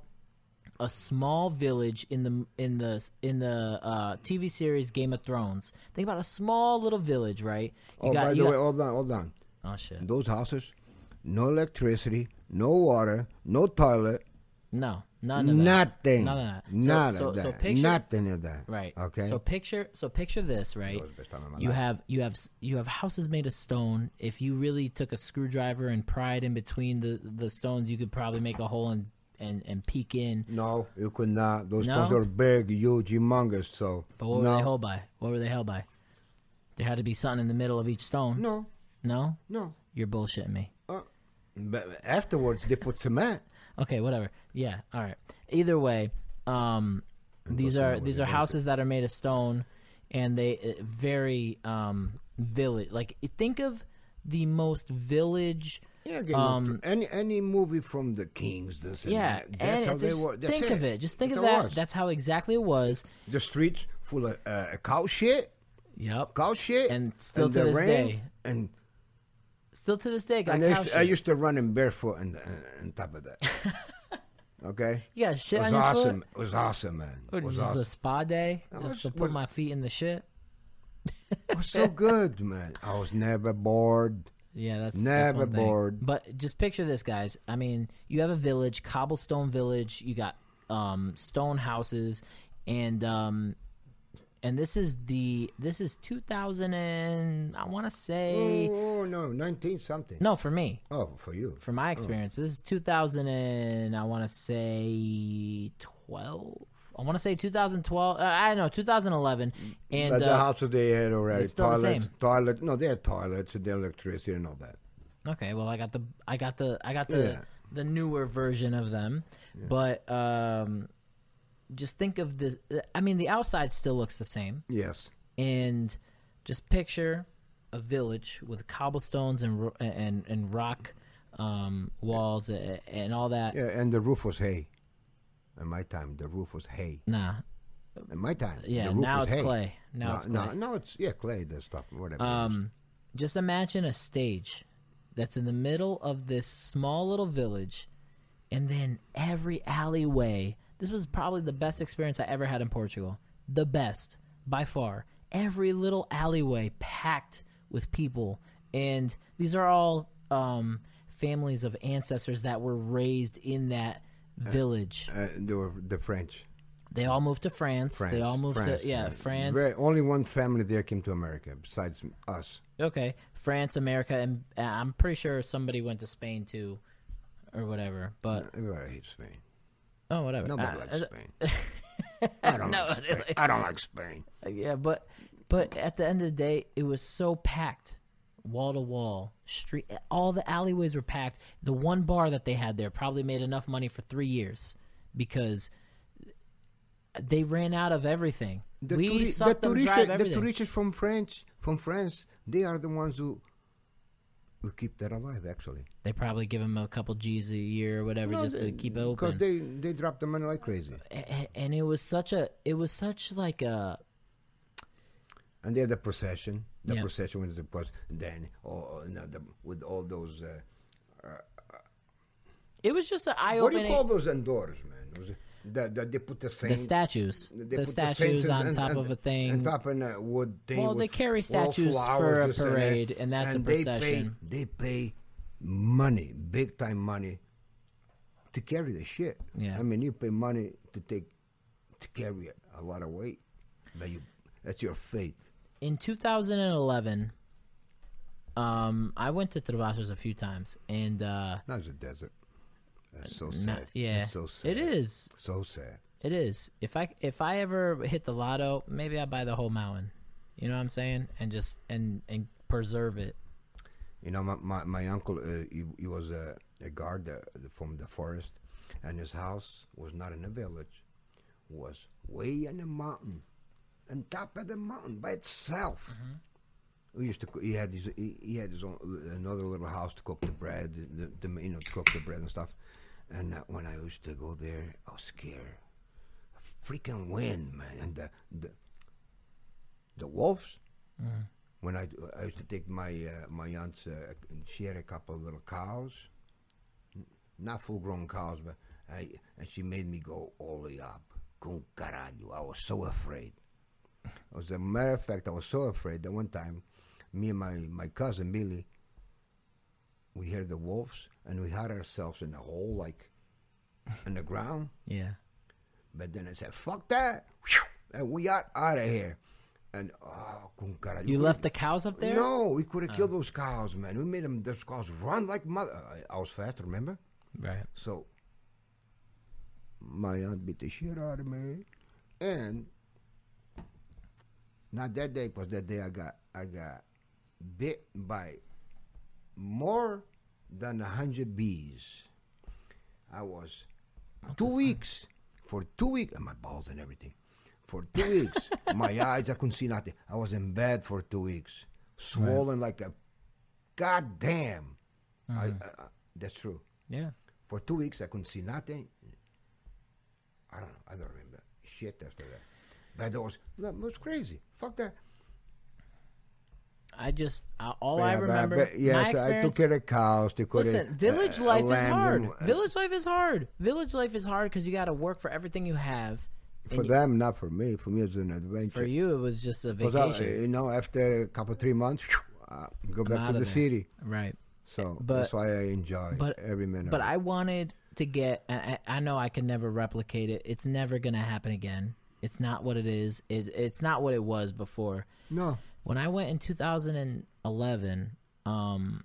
a small village in the in the in the uh, TV series Game of Thrones. Think about a small little village, right? You oh, by the you way, hold on, hold on. oh shit. Those houses, no electricity, no water, no toilet, No, none of that. nothing. None of that. So- None so, of that. So picture, nothing of that. right? Okay. So picture, so picture this, right? That was the best time of my You have you have you have houses made of stone. If you really took a screwdriver and pried in between the the stones, you could probably make a hole and and and peek in. No, you could not. Those No? stones are big, huge, humongous. So But what no, were they held by? What were they held by? There had to be something in the middle of each stone. no, No? no. You're bullshitting me. Uh, but afterwards, they put cement. Okay, whatever. Yeah, all right. Either way, um, these are these are houses that are made of stone, and they uh, very um, village. Like think of the most village. Yeah, Game Um, Thrones. any any movie from the Kings. This and Yeah, that, that's and how they just were. That's think it. of it. Just think That's of how it that. was. That's how exactly it was. the streets full of uh, cow shit, Yep. cow shit, And still to the this rain, day. and Still to this day, got and I used, I shit. used to run in barefoot and on top of that. [laughs] okay, Yeah, shit it on was your awesome. foot. It was awesome, man. What, it was just awesome. a spa day, just was- to put was- my feet in the shit. It was so good, man. I was never bored. Yeah, that's Never that's bored. But just picture this, guys. I mean, you have a village, cobblestone village. You got um, stone houses, and um, and this is the this is 2000 and I want to say Oh no, nineteen something. no for me, Oh, for you. for my experience, this is 2000 and I want to say 12. I want to say 2012. Uh, I don't know 2011, and But the uh, house that they had already still the toilets, same. toilet. No, they had toilets and the electricity and all that. Okay, well, I got the I got the I got the Yeah. the newer version of them, but um, just think of this. I mean, the outside still looks the same, Yes. and just picture a village with cobblestones and and and rock um, walls and all that. Yeah, and the roof was hay. In my time, the roof was hay. Nah, In my time, yeah. the roof Now was it's hay. clay. Now no, it's clay. no, no, it's yeah, clay. The stuff, whatever. Um, just imagine a stage that's in the middle of this small little village, and then every alleyway. This was probably the best experience I ever had in Portugal. The best by far. Every little alleyway packed with people, and these are all um, families of ancestors that were raised in that village. Uh, they were the French. They all moved to France. France. They all moved France, to yeah right. France. Very- only one family there came to America besides us. Okay, France, America, and uh, I'm pretty sure somebody went to Spain too, or whatever. But Everybody hates Spain. Oh, whatever. Nobody Uh, likes uh, Spain. [laughs] I don't No, like Spain. I don't like Spain. Yeah, but but at the end of the day, it was so packed, wall to wall, street. All the alleyways were packed. The one bar that they had there probably made enough money for three years because they ran out of everything. The we sucked the drive the tourists from France, from France, they are the ones who who keep that alive. Actually, they probably give them a couple G's a year or whatever just to keep it open. because they they drop the money like crazy, and, and it was such a it was such like a and they had the procession. The Yeah. procession with the was then oh, know, the, with all those. Uh, it was just an eye opening. what do you call those indoors, man? That that they put the the statues the statues saints on and- top and- of a thing On top of a wood thing. Well, they carry statues for a this and that. parade, and that's a they pay- procession. They pay, money, big time money, to carry the shit. Yeah. I mean, you pay money to take to carry it, a lot of weight, but you that's your faith. in 2011 um i went to Travassos a few times and uh was a desert. That's so sad. not- yeah It's so sad. it is so sad. it is if i if i ever hit the lotto maybe i buy the whole mountain you know what i'm saying and just and and preserve it You know, my my, my uncle, uh, he, he was a, a guard uh, from the forest, and his house was not in a village, was way in the mountain, on top of the mountain by itself. We used to. He had his. He, he had his own another little house to cook the bread, the, the you know to cook the bread and stuff. And uh, when I used to go there, I was scared. Freaking wind, man, and the the the wolves when I, I used to take my uh, my aunt's, uh, she had a couple of little cows, not full grown cows, but I, and she made me go all the way up. Con caralho, I was so afraid. As a matter of fact, I was so afraid that one time, me and my, my cousin Billy, we heard the wolves and we had ourselves in a hole like in the ground. yeah But then I said, "Fuck that!" and we got out of here. And oh, caralho, you left the cows up there no, we could have oh. killed those cows, man. We made them those cows run like mother. I, I was fast, remember? right So my aunt beat the shit out of me, and not that day, but that day I got I got bit by more than a hundred bees. I was two weeks for two weeks, and my balls and everything. For two weeks, [laughs] my eyes I couldn't see nothing. I was in bed for two weeks, swollen like a goddamn. I, I, I, that's true. Yeah. For two weeks, I couldn't see nothing. I don't know. I don't remember shit after that. But that was that was crazy. Fuck that. I just uh, all I Yeah, but- remember. but yes, I took care of cows. Of, Listen, village uh, life is hard. and, uh, Village life is hard. Village life is hard because you got to work for everything you have. for you- them, not for me. For me, it's an adventure. for you, it was just a I- vacation, you know, after a couple three months, uh, go back to the there. city. right? So But- that's why I enjoy but- every minute. But. I wanted to get. I, I know I can never replicate it. It's never gonna happen again. It's not what it is. It, it's not what it was before. no, When I went in 2011, um,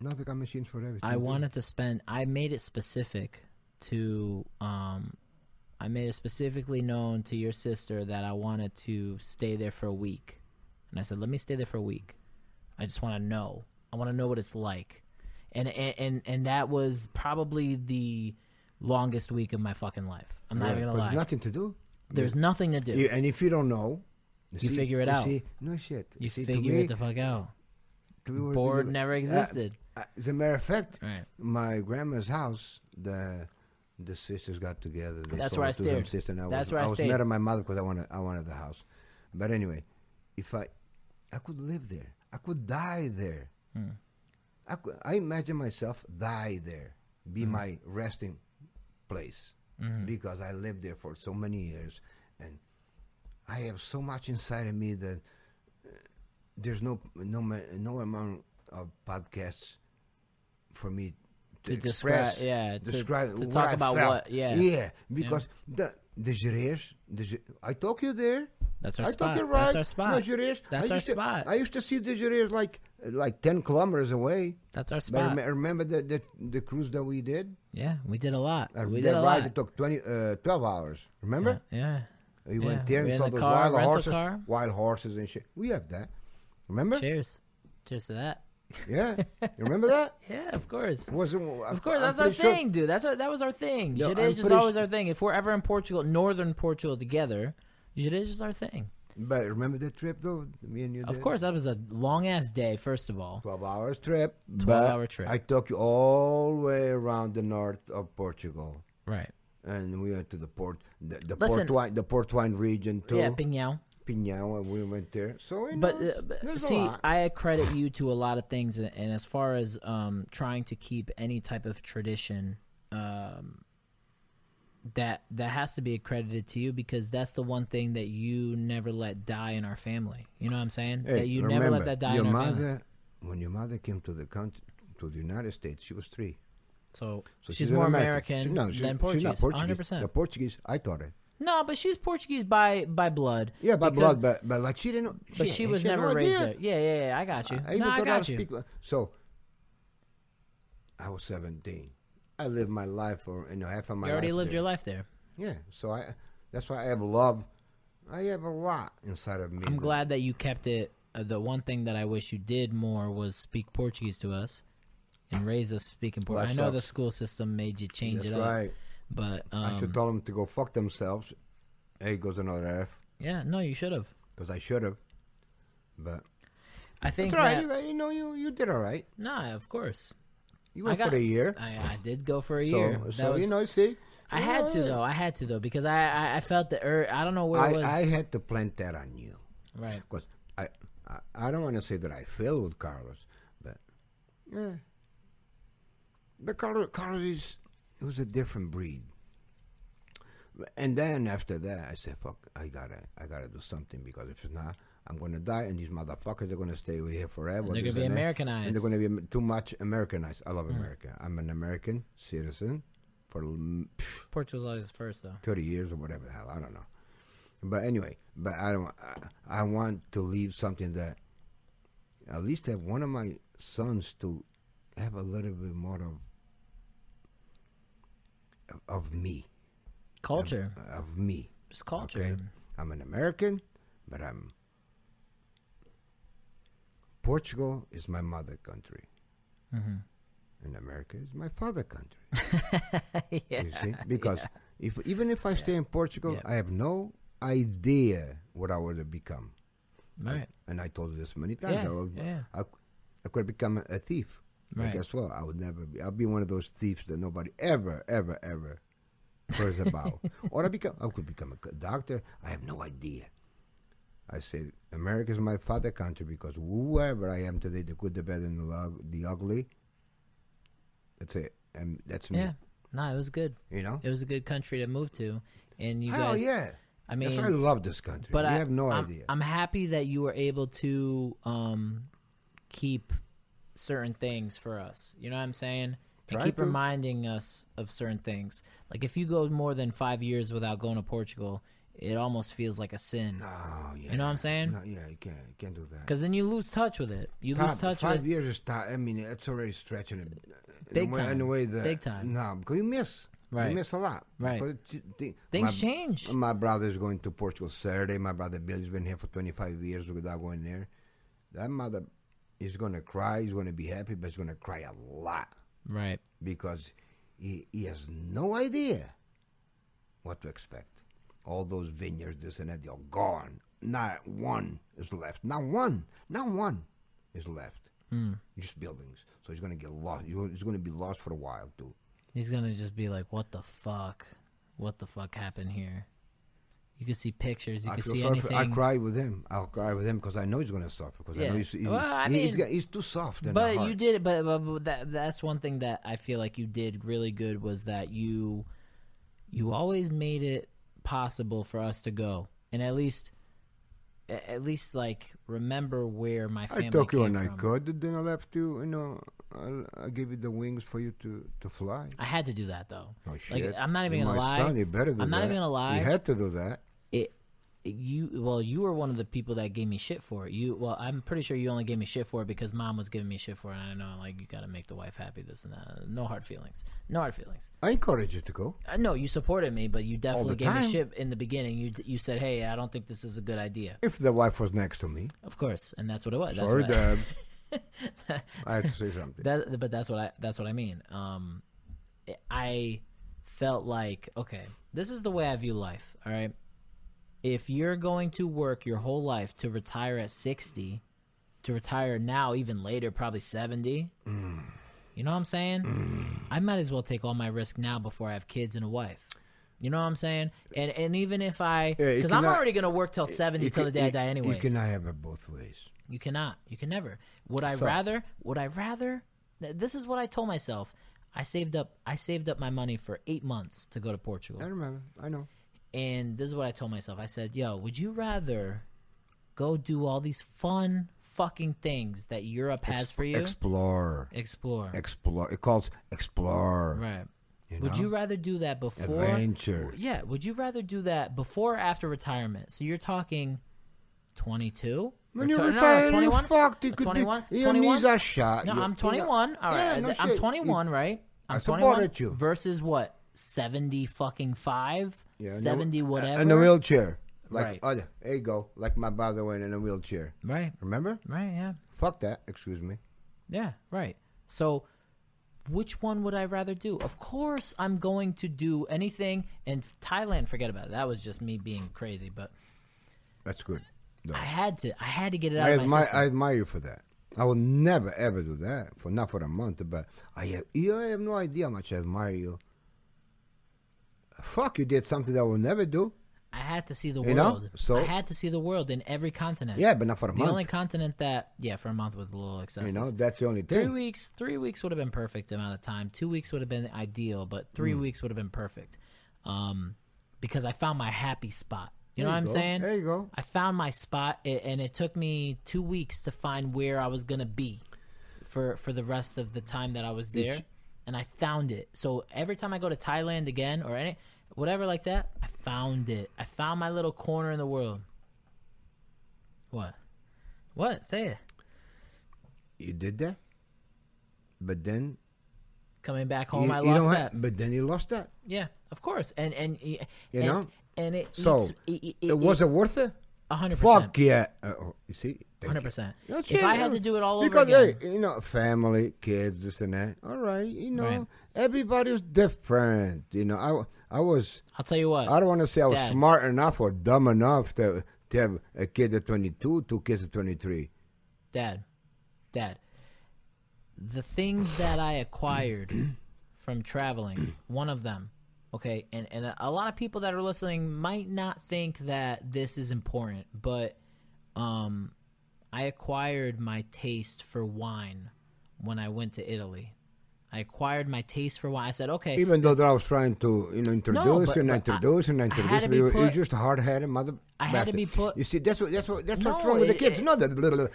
they got machines for everything. I wanted to spend. I made it specific to. Um, I made it specifically known to your sister that I wanted to stay there for a week, and I said, "Let me stay there for a week. I just want to know. I want to know what it's like." And and and, and that was probably the longest week of my fucking life. I'm not even gonna lie. there's nothing to do. There's nothing to do. You- and if you don't know, You figure it out. See, no shit. you see, figure me, it the fuck out. to me, what- Board never existed. uh, as a matter of fact, Right. my grandma's house, the the sisters got together. They That's where I it to them stayed. sister, and I That's was, where I was stayed. mad at my mother because I wanted I wanted the house. But anyway, if I I could live there, I could die there. Hmm. I could, I imagine myself die there, Hmm. be my resting place, Mm-hmm. because I lived there for so many years, I have so much inside of me that uh, there's no no no amount of podcasts for me to, To describe- express, yeah, to- describe to what talk I about felt. what- yeah. yeah, because the the Gerês, the I took you there. That's our spot. I spot. took you right. That's our spot. No, Gerês. That's I our used to- spot. I used to see the Gerês like like ten kilometers away. That's our But spot. rem- remember the, the the cruise that we did? yeah, we did a lot. Uh, we that did a ride lot. it took 20, uh, 12 hours. Remember? Yeah. We Yeah, went there we and saw the those car, wild horses, car. wild horses and shit. We have that. Remember? Cheers. Cheers to that. Yeah. You [laughs] remember that? Yeah, of course. Was it, Of course, that's our thing, dude. That's our, that was our thing. Yeah, Shit is just always su- our thing. If we're ever in Portugal, northern Portugal together, shit is our thing. But remember that trip though? Me and you Of did? course, that was a long ass day. First of all, 12 hours trip. 12 but hour trip. I took you all the way around the north of Portugal. right? And we went to the port, the, the Listen. port wine, the port wine region too. Yeah, Pinhão. Pinhão, and we went there. So you But, know, uh, but see. I credit you to a lot of things, and and as far as um, trying to keep any type of tradition, um, that that has to be accredited to you because that's the one thing that you never let die in our family. You know what I'm saying? Hey, that you remember, never let that die your in our mother, family. when your mother came to the country, to the United States, she was three. So, So she's, an more American. American, She- no, she- than Portuguese. She's not Portuguese. 100. percent The Portuguese, I taught her. No, but she's Portuguese by by blood. Yeah, by because- blood, but but like she didn't. know. But she had- was never no raised there. Yeah, yeah, yeah. I got you. I even no, I taught her how got to you. speak. So I was seventeen. I lived my life for you know half of my life. You already lived there. your life there. Yeah, so I that's why I have love. I have a lot inside of me. I'm that- glad that you kept it. Uh, the one thing that I wish you did more was speak Portuguese to us and raise us speaking Portuguese. I know the school system made you change That's it up, right. but I should um, tell them to go fuck themselves. Hey, goes another F yeah, no, you should have. because I should have. But I think all right. that You, you know, you you did all right. no, of course. You went got- for a year. I, I did go for a so year. So was, you know, see. I you had to though. I had to though because I I, I felt the I don't know where it was. I, I had to plant that on you. right. Because I, I, I don't want to say that I failed with Carlos, but yeah. But Carlos, is, it was a different breed. And then after that, I said, "Fuck, I gotta, I gotta do something because if it's not, I'm gonna die, and these motherfuckers are gonna stay over here forever. They're gonna be Americanized. and they're gonna be too much Americanized. I love America. I'm an American citizen for mm, pff, Portugal's always first though. 30 years or whatever the hell. I don't know. But anyway, but I don't. I, I want to leave something that at least have one of my sons to have a little bit more of of me. Culture. of, of me. It's culture. Okay, I'm an American, but I'm Portugal is my mother country, Mm-hmm. and America is my father country. [laughs] yeah. You see, because if even if I stay in Portugal, Yeah. I have no idea what I would have become. Right. And I told you this many times. Yeah, I, would- yeah. I, I could have become a, a But Right. guess what? I would never be. I'll be one of those thieves that nobody ever, ever, ever hears about. [laughs] or I become. I could become a doctor. I have no idea. I say America is my father country because whoever I am today, the good, the bad, and the, the ugly. That's it, and that's me. Yeah. No, it was good. You know. It was a good country to move to, and you Hell guys. yeah! I mean, I love this country. but you I have no I'm, idea. I'm happy that you were able to um, keep certain things for us. You know what I'm saying? And keep reminding us of certain things. Like if you go more than five years without going to Portugal, it almost feels like a sin. oh yeah. You know what I'm saying? No, yeah, you can't. You can't do that. Because then you lose touch with it. You lose touch five with years is time. I mean, it's already stretching it. in Big way, In time. a way that Big time. No, because you miss. Right. You miss a lot. Right. Because t- thi- things my, change. My brother's going to Portugal Saturday. My brother Billy's been here for 25 years without going there. That mother is going to cry. He's going to be happy, but he's going to cry a lot Right. because he, he has no idea what to expect. All those vineyards, this and that, they're gone. Not one is left. Not one. Not one is left. Mm. Just buildings. So he's going to get lost. He's going to be lost for a while, too. He's gonna just be like, "What the fuck? What the fuck happened here?" You can see pictures. You I can see sorry for- anything. I cry with him. I'll cry with him because I know he's going to suffer. Because I know he's, he, Well, I he- he's, mean- he's too soft. But you did. But, but, but that that's one thing that I feel like you did really good was that you you always made it possible for us to go and at least at least like remember where my family I took you when I could. Then I left you. You know, I, I gave you the wings for you to, to fly. I had to do that though. Oh, Like shit. I'm not even gonna lie. Son, you better do I'm not that. even gonna lie. You had to do that. You well you were one of the people that gave me shit for it you well i'm pretty sure you only gave me shit for it because mom was giving me shit for it and i know like you gotta make the wife happy this and that no hard feelings no hard feelings I encourage you to go. uh, no you supported me but you definitely gave me shit in the beginning you you said hey i don't think this is a good idea If the wife was next to me. of course and that's what it was that's Sorry, what I, Dad. [laughs] I had to say something. that, but that's what I that's what I mean. Um, I felt like okay, this is the way I view life. All right, if you're going to work your whole life to retire at sixty, to retire now even later, probably seventy. You know what I'm saying? I might as well take all my risk now before I have kids and a wife. You know what I'm saying? And and even if I, Yeah, because I'm already gonna work till seventy till the day I die anyway. You cannot have it both ways. You cannot. You can never. Would I So- rather? Would I rather? This is what I told myself. I saved up. I saved up my money for eight months to go to Portugal, I remember. I know. And this is what I told myself. I said, "Yo, would you rather go do all these fun fucking things that Europe has for you? Explore. Explore, Explore. It calls explore. right? You Would know? you rather do that before? Adventure. Yeah. Would you rather do that before or after retirement? So you're talking twenty-two. When Or you tw- no, no, retire, 21? you fucked. You could 21? be, your 21? knees are shot. No, I'm you know- 21. All Yeah, right, no I'm shit. 21, You- right? I'm I 21 supported you. versus what? 70 fucking 5? Yeah, in a- 70 whatever. In a wheelchair. Like, Right. oh, there you go. Like my brother went in a wheelchair. Right. Remember? Right, yeah. Fuck that. Excuse me. Yeah, right. So which one would I rather do? Of course, I'm going to do anything and Thailand, forget about it. That was just me being crazy, but That's good. though. I had to I had to get it out I of my admire, system. I admire you for that. I will never ever do that for not for a month, but I have, you have no idea how much I admire you. Fuck, you did something that I will never do. I had to see the You know? world. So- I had to see the world in every continent. Yeah, but not for a The month. The only continent that yeah, for a month was a little excessive. you know, that's the only thing. Three weeks, three weeks would have been perfect amount of time. Two weeks would have been ideal, but three Hmm. weeks would have been perfect. Um, because I found my happy spot. You There know what I'm go. saying? There you go. I found my spot, and it took me two weeks to find where I was gonna be for for the rest of the time that I was there, and I found it. So every time I go to Thailand again or any whatever like that, I found it. I found my little corner in the world. What? What? Say it. You did that, but then Coming back home, you, I lost that. have- but then you lost that. Yeah, of course, and and you and, know? and it So, eats, it, It was it worth it? A hundred percent. Fuck yeah! Uh, oh, you see, Hundred percent. If I had to do it all over because again, hey, you know, family, kids, this and that. All right, you know, Right. everybody's different. You know, I I was I'll tell you what. I don't want to say I was Dad. smart enough or dumb enough to to have a kid at 22, two kids at 23. Dad, Dad, the things that I acquired from traveling, one of them, okay, and, and a, lot of people that are listening might not think that this is important, but um, I acquired my taste for wine when I went to Italy. I acquired my taste for wine. I said, okay, Even though that I was trying to, you know, introduce but- and but introduce and I had introduce, to be you, put- you're just a hard-headed mother. I had to be put- You see, that's what that's what that's No, what's wrong with the kids. it- no, the,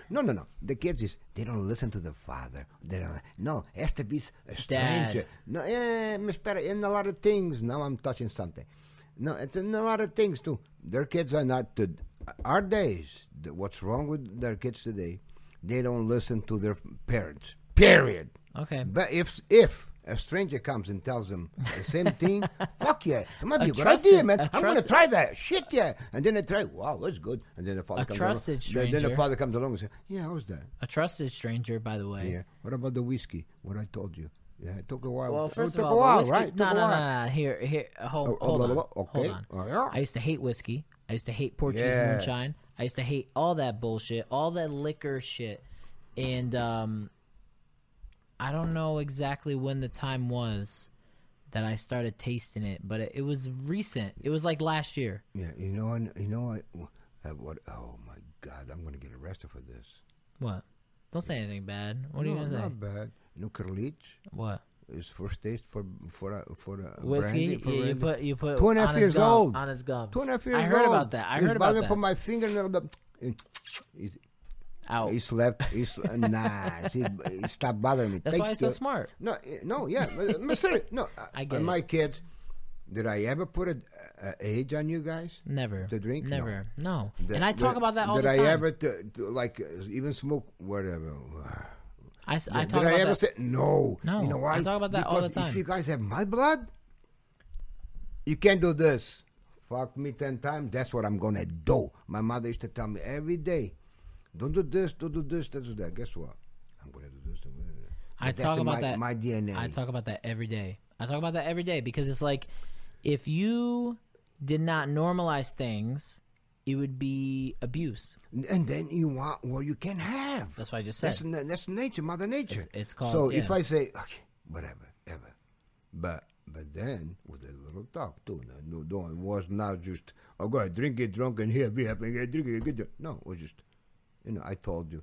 no, no, no. The kids is they don't listen to the father. They don't. No, has to be a stranger. Dad. No, yeah, Miss Perry, in a lot of things. Now I'm touching something. No, it's in a lot of things too. Their kids are not to our days. What's wrong with their kids today? They don't listen to their parents. Period. Okay, But if if a stranger comes and tells them the same thing, [laughs] fuck yeah, it might be A a, good idea, man. a I'm gonna try that. Shit yeah, and then they try. Wow, that's good. And then the father A comes trusted along. Then- Then the father comes along and says, "Yeah, how's that? a trusted stranger, by the way. Yeah. What about the whiskey? What I told you? Yeah, it took a while. Well, it first took of all, a while, whiskey, right? It No, no, no, no. Here, here. Hold, Oh, oh, hold blah, on. blah, blah. Okay. Hold on. Oh, yeah. I used to hate whiskey. I used to hate Portuguese Yeah. moonshine. I used to hate all that bullshit, all that liquor shit, and um, I don't know exactly when the time was that I started tasting it, but it, it was recent. It was like last year. Yeah, you know, you know what? Uh, what? Oh my God, I'm gonna get arrested for this. What? Don't say anything bad. What are you no, gonna say? Not bad. You know, Kerlich What? is first taste for for a, for a Whiskey? brandy, for you, you put you put Two and a half on his years gum- old. on his gums. Two and a half years old. I heard old. about that. I heard about to that. put my finger in the. He, Out. he slept. He sl- nah. See, he stopped bothering me. That's why he's so smart. No, eh, no, yeah, but- but no. [laughs] I uh, get it. my kids. Did I ever put a, a age on you guys? Never. To drink? Never. No. Did- and I talk did- about that all did the time. I ever to, to, like uh, even smoke whatever? I, I Did talk I about ever that. say no? No, you know why? I talk about that all the Because time. If you guys have my blood, you can't do this. Fuck me ten times. That's what I'm gonna do. My mother used to tell me every day, "Don't do this. Don't do this. Don't do that." Guess what? I'm gonna do this. I'm gonna do that. I talk about my, that. My DNA. I talk about that every day. I talk about that every day because it's like if you did not normalize things, it would be abuse. and then you want what you can have. That's what I just said. That's that's nature, Mother Nature. It's- it's called- So if. I say okay, whatever, ever, but but then with a little talk too. No, no, don't- it was not just oh go ahead, drink it, drunk, and here be happy, drink it, get it. No, it was just you know I told you.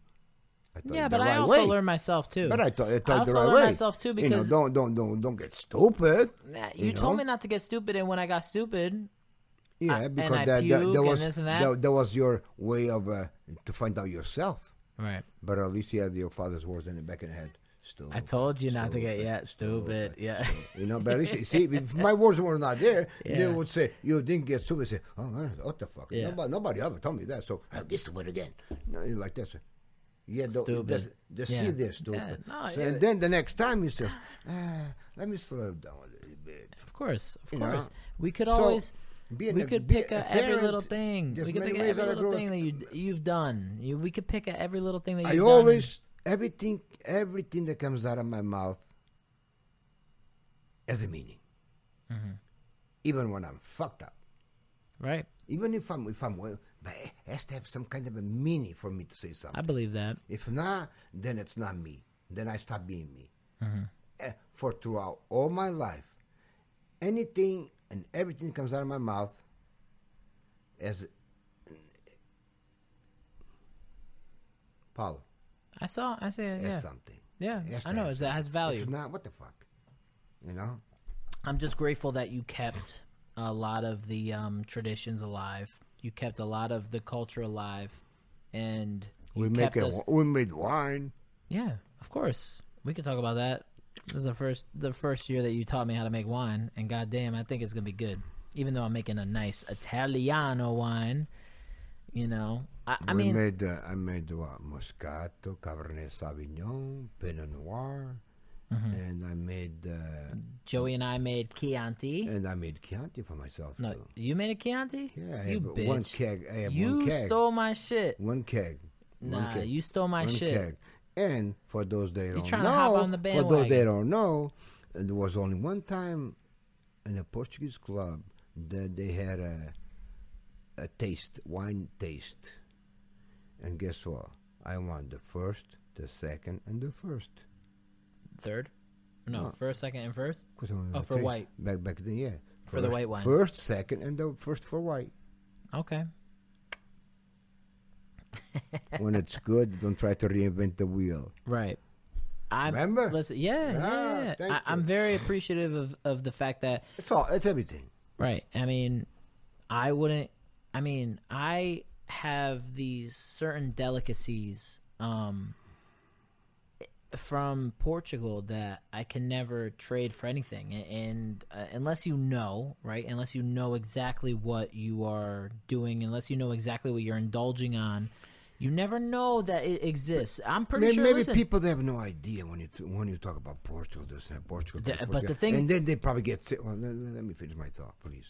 I told yeah, you but I right also way. learned myself too. But I told, I I also the right learned way. myself too you know, because don't don't don't don't get stupid. Nah, you, you told know? me not to get stupid, and when I got stupid, Yeah, I- because that, that, that was this and that. that, that was your way of uh, to find out yourself. right? But at least you had your father's words in the back of the head. Still, I told you not to get stupid, yet stupid. Yeah. You know, but [laughs] see, if my words were not there, they would say, you didn't get stupid. Say, oh, man, what the fuck? Yeah. Nobody, nobody ever told me that, so I'll get stupid again. You're like this. Yeah, the, Stupid. The, the Yeah. see there, stupid. Yeah, no, So- yeah. and then the next time you say, ah, let me slow down a little bit. Of course, of You know? course. We could So, always. being we a- could pick a at every little thing. We could pick every little thing that you you've done. You, we could pick at every little thing that you've done. always, everything, everything that comes out of my mouth has a meaning. Mm-hmm. Even when I'm fucked up. right. Even if I'm if I'm well, but it has to have some kind of a meaning for me to say something. I believe that. if not, then it's not me. Then I stop being me. Mm-hmm. Eh, For throughout all my life, anything and everything comes out of my mouth as Paulo, I saw. I say. as Yeah. something. Yeah. It I know. it has value. If not, what the fuck? You know? I'm just grateful that you kept a lot of the um, traditions alive. You kept a lot of the culture alive, and you We kept make a, us. we made wine. Yeah, of course. We could talk about that. This is the first the first year that you taught me how to make wine, and goddamn, I think it's gonna be good. Even though I'm making a nice Italiano wine, you know, I, I mean, made uh, I made what Moscato, Cabernet Sauvignon, Pinot Noir, and I made uh, Joey and I made Chianti. and I made Chianti for myself No, too. you made a Chianti? Yeah, I you bitch. one keg. I have you one keg. stole my shit. one keg. One Nah, keg. you stole my one shit. keg. And for those that don't know, to hop on the for those bandwagon. don't know, there was only one time in a Portuguese club that they had a a taste, wine taste. And guess what? I want the first, the second, and the first. Third? No, No. first, second, and first? Oh, for three. white. Back back then, yeah. For the white wine. First, second, and the first for white. Okay. [laughs] when it's good, don't try to reinvent the wheel. Right. I'm, Remember? Listen, yeah, yeah. Ah, yeah. I, I'm very appreciative of, of the fact that It's all. It's everything. Right. I mean, I wouldn't. I mean, I have these certain delicacies um, from Portugal that I can never trade for anything. And uh, unless you know, right? Unless you know exactly what you are doing, unless you know exactly what you're indulging on, you never know that it exists. I'm pretty Maybe, sure. maybe listen, people they have no idea when you t- when you talk about Portugal, this and Portugal. This, but the thing- and then they probably get sick. Well, let, let me finish my thought, please.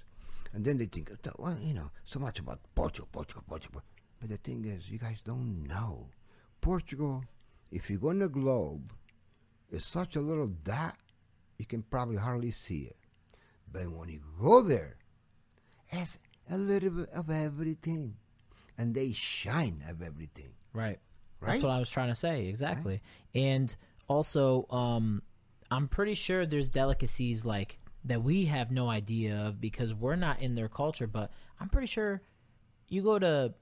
And then they think, "Oh, well, you know, so much about Portugal, Portugal, Portugal. But the thing is, you guys don't know. Portugal, if you go on the globe, is such a little dot, you can probably hardly see it. But when you go there, it's a little bit of everything, and they shine of everything. Right. Right? That's what I was trying to say. Exactly. And also, um, I'm pretty sure there's delicacies like that we have no idea of because we're not in their culture. But I'm pretty sure you go to,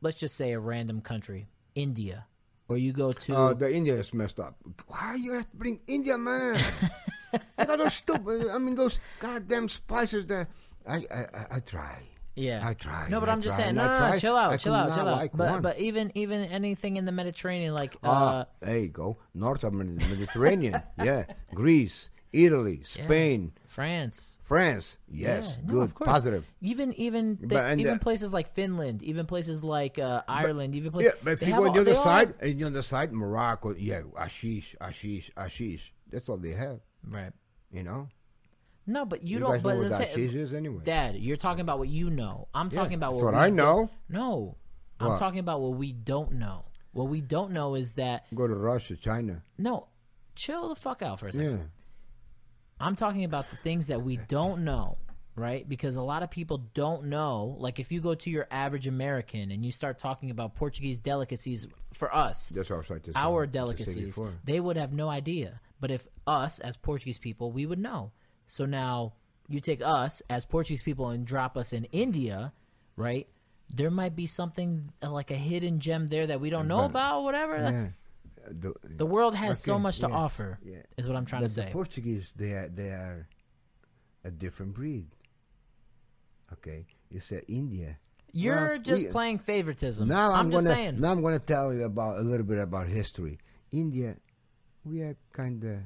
let's just say, a random country, India, or you go to. Oh, the India is messed up. Why you have to bring India, man? [laughs] I got those stupid. I mean, those goddamn spices that I I, I, I try. yeah, I try. No, but I I'm just saying. No, no, no. Chill out, chill out, chill out. like but one. but even even anything in the Mediterranean, like uh, Ah, there you go. North of Mediterranean. [laughs] yeah, Greece, Italy, yeah, Spain, France. France. Yes, Yeah, good, positive. Even even But- even the- places like Finland, even places like uh, Ireland, even places. Yeah, but if you go on the other side, and the other side, Morocco, yeah, ashish, ashish, ashish. That's all they have. right? You know. No, but you, You, don't. But know what the ashish is anyway. Dad, you're talking about what you know. I'm Yeah, talking about that's what, what I know. No, I'm What? talking about what we don't know. What we don't know is that Go to Russia, China. no. Chill the fuck out for a second. Yeah. I'm talking about the things that we don't know, right? Because a lot of people don't know. Like if you go to your average American and you start talking about Portuguese delicacies for us, That's what I was trying to our say delicacies, before. they would have no idea. But if us as Portuguese people, we would know. So now you take us as Portuguese people and drop us in India, right? There might be something like a hidden gem there that we don't know But- about, whatever. Yeah. The, The world has so Okay, much to yeah, offer, yeah. is what I'm trying but to say. the Portuguese, they are, they are a different breed. Okay, you said India. You're Well, just we- playing favoritism. Now I'm, I'm, just gonna saying. now I'm gonna tell you about a little bit about history. India, we are kind of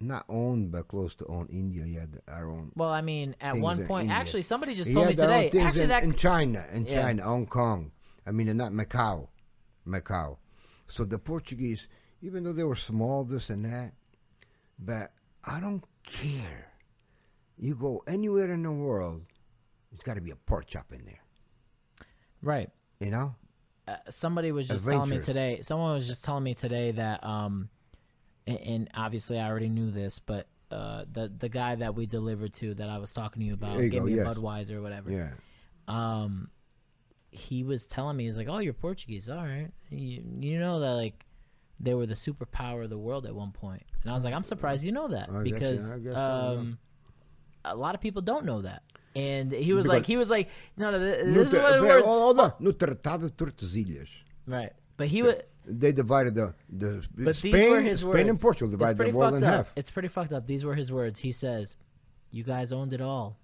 not owned, but close to own. India, yeah, our own. well, I mean, at one point, India. actually, somebody just told me had our own today. Actually, in, that in China, in Yeah. China, Hong Kong. I mean, not Macau, Macau. So the Portuguese, even though they were small, this and that, but I don't care. You go anywhere in the world, it's got to be a pork chop in there. right. You know? uh, somebody was just telling me today. Someone was just telling me today that, um, and, and obviously I already knew this, but uh, the the guy that we delivered to that I was talking to you about gave go, me yes. a Budweiser or whatever. Yeah. Um, he was telling me he's like, "Oh, you're Portuguese, all right? You, you know that like." They were the superpower of the world at one point." and I was like, "I'm surprised you know that I guess- because guess so, yeah. um, a lot of people don't know that." And he was Because- like, "He was like, no, no, th- No this is what it was, hold on. No Tratado de Tordesilhas. right?" But he was, They divided the, the But Spain, these were his Spain words. and Portugal divided the world in up. half. It's pretty fucked up. These were his words. He says, "You guys owned it all,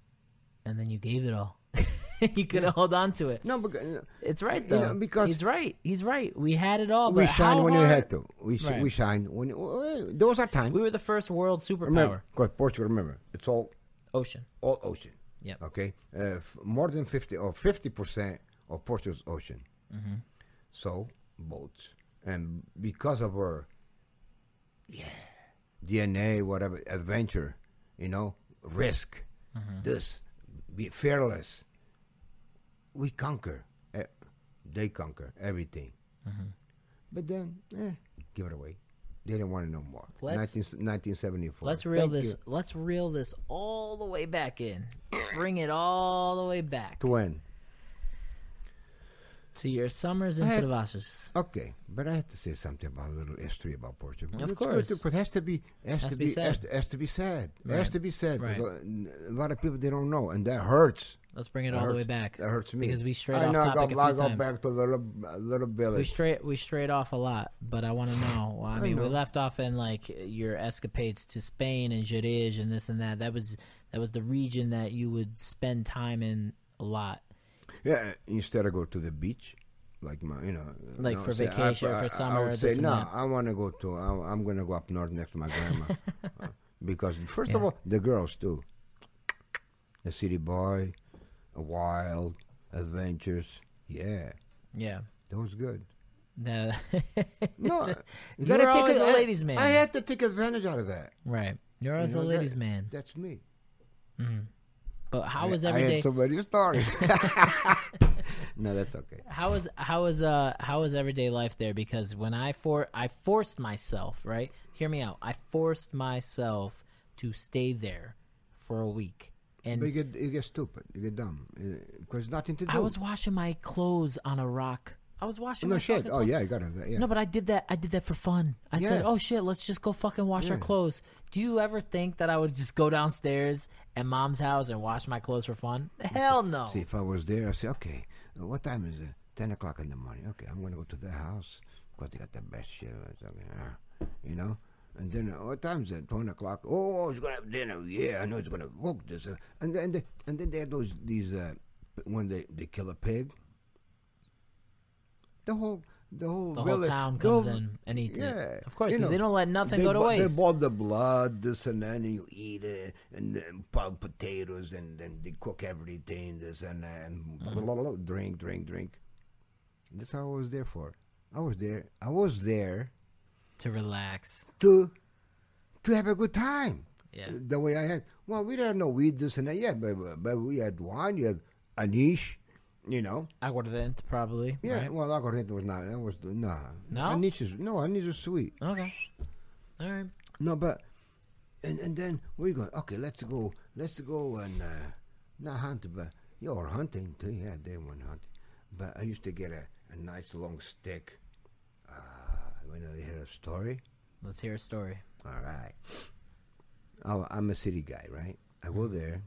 and then you gave it all. [laughs] [laughs] you couldn't hold on to it. No, but uh, It's right You know, because- he's right. He's right. We had it all. we shined when you hard- had to. We sh- Right. we shined when uh, there was our time. We were the first world remember, superpower. because Portugal, remember, it's all Ocean. all ocean. Yeah. Okay, uh, f- more than fifty or fifty percent of Portugal's ocean. Mm-hmm. So boats, and because of our, yeah, DNA, whatever, adventure, you know, risk, this, be fearless. We conquer. eh, They conquer everything. But then, eh, give it away. They didn't want it no more. Let's- 19, 1974. Let's reel Thank this. you. Let's reel this all the way back in. Bring it all the way back To when? to your summers in I had- Travassos. Okay, but I have to say something about a little history about Portugal. Of It's course. But it has to be has, to be, said. has, to, has to be said. It has to be said. Right. A a lot of people they don't know, and that hurts. Let's bring it That all the way back. That hurts me because we strayed I off know, I topic go, a I few go times. back to little little We straight we strayed off a lot, but I want to know. [sighs] I mean, we left off in like your escapades to Spain and Gerês and this and that. That was that was the region that you would spend time in a lot. Yeah, instead of go to the beach, like my, you know, Like no, for say, vacation or I, for I- summer I or would say no. that. I want to go to. I, I'm going to go up north next to my grandma, [laughs] because first of all, the girls too. The city boy, wild adventures. Yeah, Yeah. that was good. The- No, [laughs] you, You gotta were take a I- ladies' man. I had to take advantage out of that. right. You're always You a ladies' that- man. That's me. But how was I, every I day? had so many stories. [laughs] [laughs] no, that's okay. How was how was uh how was everyday life there? Because when I for I forced myself, right? Hear me out. I forced myself to stay there for a week, and But you get you get stupid. You get dumb because nothing to do. I was washing my clothes on a rock. I was washing no my shit. Oh yeah, you gotta have that. Yeah. No, but I did that. I did that for fun. I said, "Oh shit, let's just go fucking wash our clothes." Do you ever think that I would just go downstairs at mom's house and wash my clothes for fun? [laughs] Hell no. See, if I was there, I say, okay, uh, what time is it? Ten o'clock in the morning. Okay, I'm gonna go to their house because they got the best shit. Uh, you know. And then uh, what time is it? Ten o'clock. Oh, he's gonna have dinner. Yeah, I know he's gonna cook this. Uh, and then they, and then they have those these uh, when they they kill a pig. The whole the whole The whole town comes whole- in and eats yeah, it. Of course, because they don't let nothing they go to waste. They boil the blood, this and that, and you eat it, and then put potatoes, and then they cook everything, this and that, and blah, blah, blah, blah, drink, drink, drink. That's how I was there for. I was there. I was there to relax. to to have a good time. Yeah. The way I had. Well, we didn't know no weed, this and that. Yeah, but, but- we had wine. You had anish, you know. Aguardente, probably. Yeah, Right? well, aguardiente was not. That was nah. No? Anish is no. Anish is sweet. Okay. All right. No, but and and then we going? Okay, let's go. Let's go and uh, not hunt, but you're hunting too. Yeah, they went hunting. But I used to get a, a nice long stick. Uh, when I hear a story, Let's hear a story. all right. Oh, I'm a city guy, right? I go mm-hmm. there,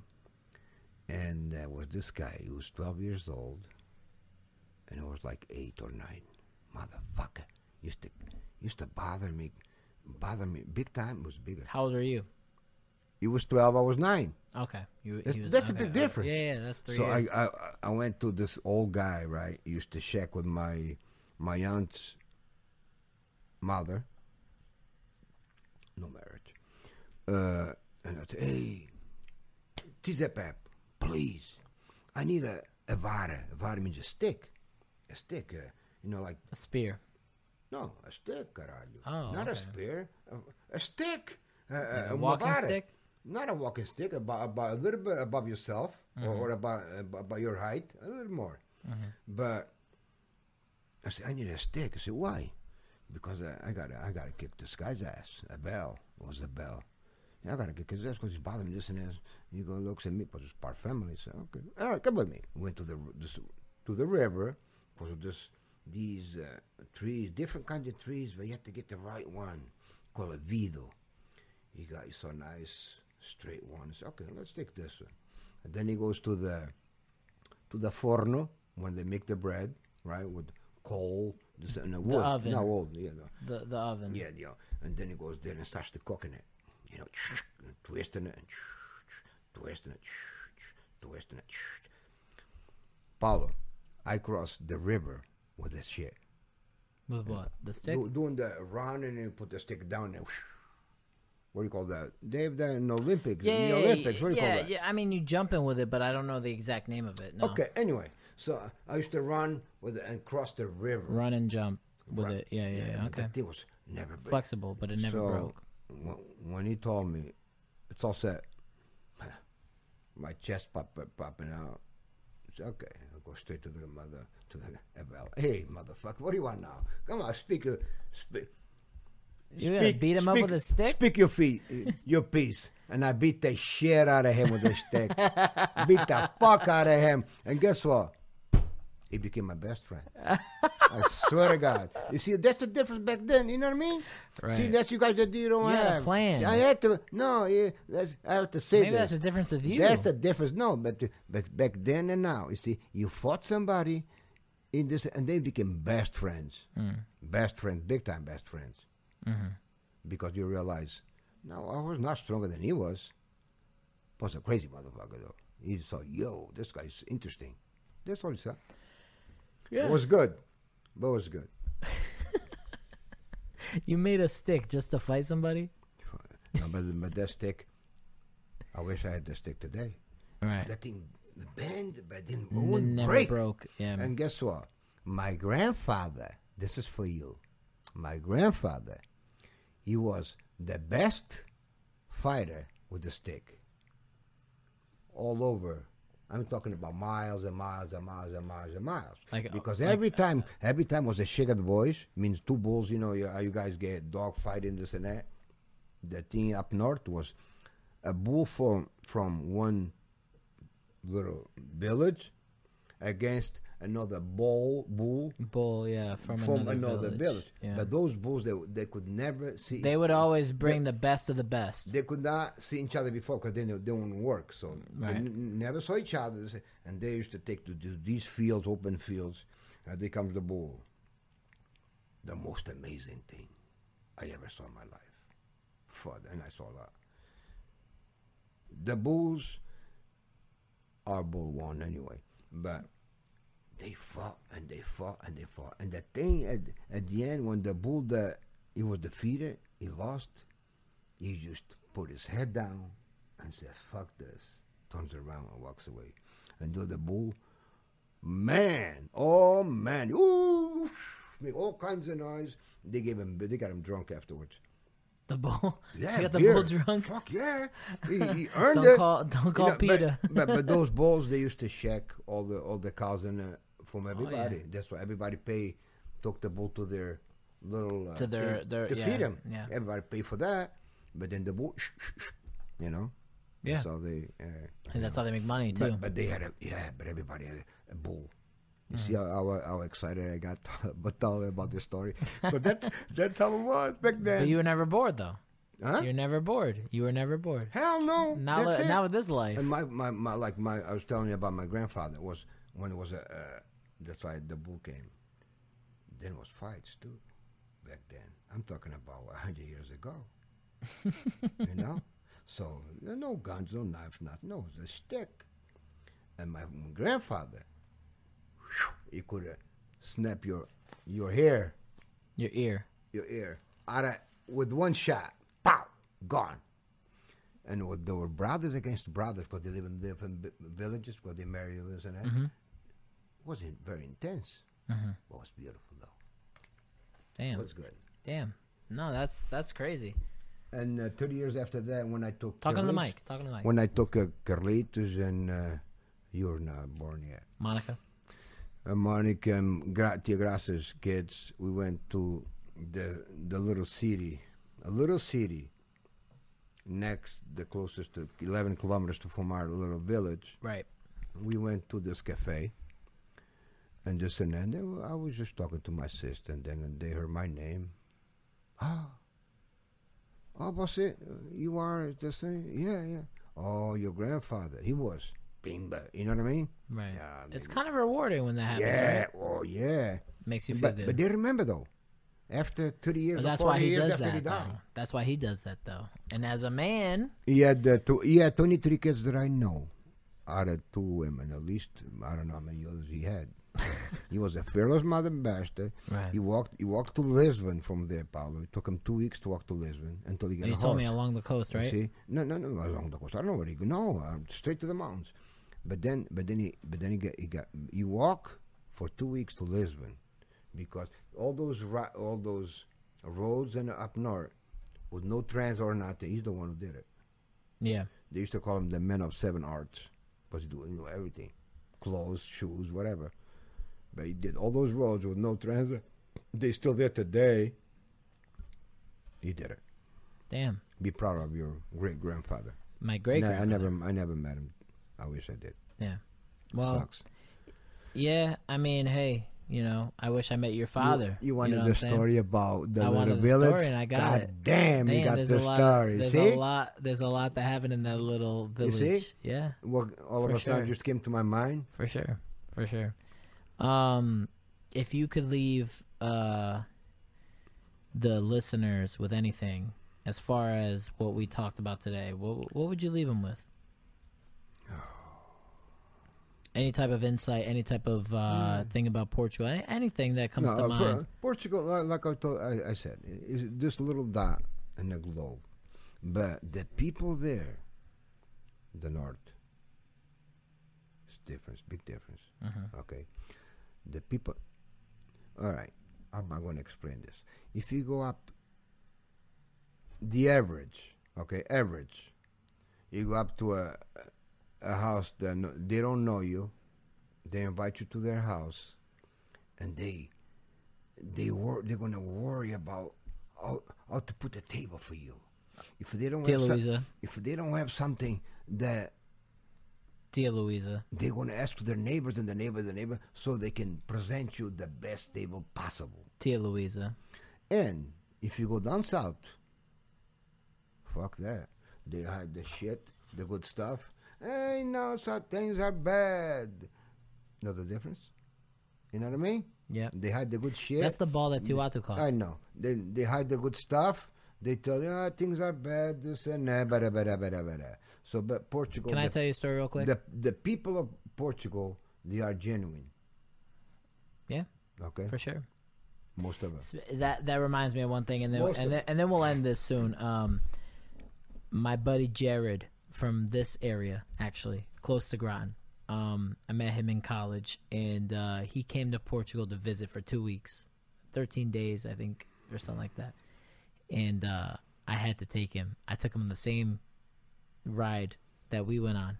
and there was this guy who was 12 years old, and I was like eight or nine. Motherfucker used to used to bother me, bother me big time. It was bigger. How old are you? He was 12, I was 9. Okay. You, That's- he was, that's a okay, big okay. difference. Yeah, yeah, that's three so I. I I went to this old guy, right? Used to check with my my aunt's mother. No marriage. Uh, and I said, hey, Tizepep, please, I need a, a vara. A vara means a stick. A stick, uh, you know, like, a spear. no, a stick, caralho. Oh, Not a spear, a, a stick. Uh, a a walking vara. stick? Not a walking stick, about, about a little bit above yourself, Mm-hmm. or, or about, about about your height, a little more. But I said, I need a stick. I said, why? Because I, I gotta, I gotta kick this guy's ass. A bell was a bell. Yeah, I gotta kick his ass because he's bothering me this and this. He go looks at me, but it's part family. So okay, all right, come with me. Went to the this, to the river. Was this these uh, trees, different kinds of trees, but you have to get the right one. Called a vido. He got so nice straight one. I said, okay, let's take this one. And then he goes to the to the forno when they make the bread, right, with coal, and the wood. oven. No, wood, yeah, no. The the oven. yeah, yeah. And then he goes there and starts to cooking it, you know, and twisting it, and twisting it, twisting it. Paulo, I crossed the river with this shit. With what? The stick? Do, doing the run and then put the stick down there. What do you call that? They have that in Olympics. yeah, in the yeah, Olympics. What do you yeah, call that? yeah. I mean, you jump in with it, but I don't know the exact name of it. No. Okay. Anyway, so I used to run with it and cross the river. Run and jump with Right. it. Yeah, yeah, yeah. Okay. That thing was never. Flexible, but it never so, broke. when he told me, it's all set. [sighs] My chest pop, popping out. It's okay. I'll go straight to the mother, to the FL. Hey, motherfucker, what do you want now? Come on, speak. your- Speak. You gonna beat him up with a stick? Speak your feet, your piece. And I beat the shit out of him with a stick. [laughs] beat the fuck out of him. And guess what? He became my best friend. I swear to God. You see, that's the difference back then. You know what I mean? See, that's you guys that you don't You had a have. plan. See, I had to. No, yeah, that's, I have to say Maybe this. that's the difference with you. That's the difference. No, but but back then and now, you see, you fought somebody in this, and they became best friends, Mm. best friends, big time best friends, Mm-hmm. because you realize, no, I was not stronger than he was. Was a crazy motherfucker though. He saw, yo, this guy's interesting. That's all he saw. Yeah. It was good, but it was good. [laughs] You made a stick just to fight somebody? No, but, but that stick, I wish I had the stick today. Right. That thing bend, but didn't, it N- wouldn't never break. broke. Yeah. And guess what? My grandfather, this is for you. My grandfather, he was the best fighter with the stick. All over. I'm talking about miles and miles and miles and miles and miles. Like, uh, because like- every time, every time was a shake of the voice. Means two bulls. You know, you, you guys get dog fighting this and that. The thing up north was a bull from from one little village against another bull bull Bull, yeah, from, from, another, another village. village. Yeah. But those bulls, they, they could never see. they would always bring the best of the best. They could not see each other before because they, they wouldn't work. So they n- never saw each other. And they used to take to, to these fields, open fields, and they comes the bull. The most amazing thing I ever saw in my life. Fun, and I saw that. The bulls, are bull one anyway, but they fought and they fought and they fought. And the thing at, at the end, when the bull that he was defeated, he lost. He just put his head down and says, "Fuck this." Turns around and walks away. And do the bull, man, oh man, ooh, make all kinds of noise. They gave him, they got him drunk afterwards. The bull. [laughs] Yeah, got the beer. bull drunk. Fuck yeah, [laughs] he, he earned Don't it. call- don't You call Peter. But, but, [laughs] those bulls, they used to check all the all the cows in, uh, from everybody. Oh, yeah. That's why everybody pay took the bull to their little uh, To their- thing their- to yeah, feed them. yeah. everybody pay for that. But then the bull, shh, shh, shh, you know, Yeah. So they, uh, And that's how they make money too. but, but they had a yeah, but everybody had a, a bull. You Mm-hmm. see how, how, how excited I got [laughs] but telling about this story. But that's [laughs] that's how it was back then. but you were never bored though. huh? You're never bored. You were never bored. Hell no. Now, that's li- now with this life, And my, my, my like my I was telling you about my grandfather was when it was a uh, that's why the bull came. Then was fights too, back then. I'm talking about a hundred years ago. [laughs] you know, so no guns, no knives, nothing. No, it was a stick. And my grandfather, he could uh, snap your your hair, your ear. your ear out of with one shot. Pow, gone. And there were brothers against brothers because they live in different villages where they marry this and that. Mm-hmm. It wasn't very intense. But it was beautiful though. It Damn. was good. Damn. No, that's that's crazy. And uh, 30 years after that, when I took Talking to the mic. Talking to the mic. When I took uh, Carlitos and uh, you were not born yet. Monica. uh, Monica and Gra- Tia Gracia's kids, we went to the the little city, a little city next, the closest to 11 kilometers to from our little village. Right. We went to this cafe, and this and that. And then I was just talking to my sister, and then they heard my name. Ah, oh, boss, it, you are the same? Yeah, yeah. Oh, your grandfather, he was. Bimba, you know what I mean? Right. Yeah, it's kind of rewarding when that happens, Yeah, right? oh yeah. Makes you feel But, good. but they remember though. After 30 years, But or that's 40 why he years does after he that. died. Though. That's why he does that, though. And as a man, He had, uh, two, he had 23 kids that I know. Out of two women, at least. I don't know how many others he had. [laughs] he was a fearless mother bastard. Right. He walked He walked to Lisbon from there, Paulo. It took him two weeks to walk to Lisbon until he got you a told me along the coast, You right? See? No, no, no, along the coast. I don't know where he go. No, uh, straight to the mountains. But then, but then he, but then he got, he got, you walk for two weeks to Lisbon, because all those, ri- all those roads and up north with no trans or nothing. He's the one who did it. Yeah. They used to call him the man of seven arts, because he do you know everything, clothes, shoes, whatever. But he did all those roads with no transit. They still there today. He did it. Damn. Be proud of your great grandfather. My great grandfather. I never, I never met him. I wish I did. Yeah. Well, Sucks. yeah. I mean, hey, you know, I wish I met your father. You, you wanted know the story about the I little wanted the village. story and I got God it. damn, you got the a story. There's See, a lot. There's a lot that happened in that little You village. see? Yeah, what all of For a sudden sure. just came to my mind. for sure, for sure. Um, if you could leave uh the listeners with anything as far as what we talked about today, what what would you leave them with? [sighs] Any type of insight, any type of uh, thing about Portugal, any, anything that comes to. No, for- mind. Portugal, like, I, told, I, I said, is just a little dot in the globe, but the people there, the north, it's difference, big difference. Mm-hmm. Okay, the people. All right, I'm I going to explain this? If you go up, the average, okay, average, you go up to a a house that no, they don't know you, they invite you to their house, and they they wor- they're gonna worry about how, how to put a table for you. If they don't have some- if they don't have something that Tia Luisa. they're gonna ask their neighbors and the neighbor of the neighbor so they can present you the best table possible. Tia Luisa. And if you go down south, fuck that. They hide the shit, the good stuff. Hey, no, so things are bad. Know the difference? You know what I mean? Yeah. They hide the good shit. That's the ball that Tiwatu caught. I know. They they hide the good stuff. They tell you ah, things are bad, this and that, bada, bada, bada, bada. So, but Portugal. Can I the, tell you a story real quick? the the people of Portugal, they are genuine. yeah, Okay, for sure. most of us. That that reminds me of one thing, and then Most and then, and then we'll end this soon. Um, my buddy Jared from this area, actually close to Groton. Um, I met him in college, and uh, he came to Portugal to visit for two weeks, thirteen days, I think, or something like that. And uh, I had to take him. I took him on the same ride that we went on.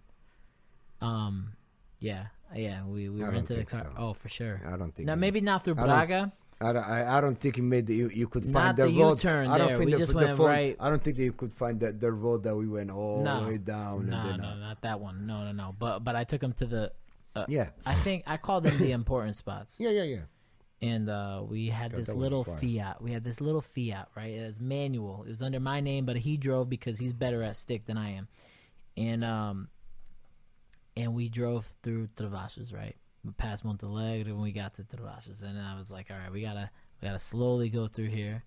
Um, yeah, yeah, we we I don't the car. so. Oh, for sure. I don't think. Now maybe not through Braga. I don't, I, I don't think you made the, you, you could Not find the, the road. U-turn I don't there. think We the, just the went phone- right- I don't think that you could find the, the road that we went all no, the way down No, and no, up. not that one. No, no, no. But but I took him to the. Uh, Yeah. I think I called them the [laughs] important spots, Yeah, yeah, yeah. And uh, we had God, this little. Fiat. We had this little Fiat, right? It was manual. It was under my name, but he drove because he's better at stick than I am, and um, and we drove through Travassos, right? We passed Montalegre, and we got to Travassos, and I was like, all right, we gotta we gotta slowly go through here.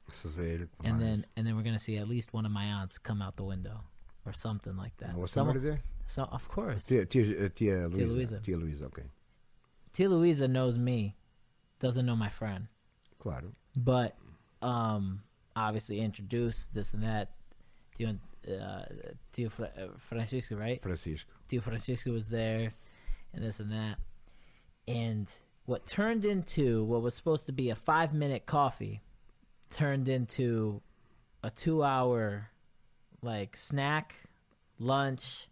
And then and then we're gonna see at least one of my aunts come out the window or something like that. was Someone- somebody there? So of course, Tia, Tia, uh, Tia Luisa. Luisa. Tia Luisa, okay. Tia Luisa knows me, doesn't know my friend, Claro. but um, obviously introduced this and that. Tio, uh, Tio Fra- uh, Francisco, right? Francisco. Tio Francisco was there, and this and that, and what turned into what was supposed to be a five minute coffee turned into a two hour like snack, lunch,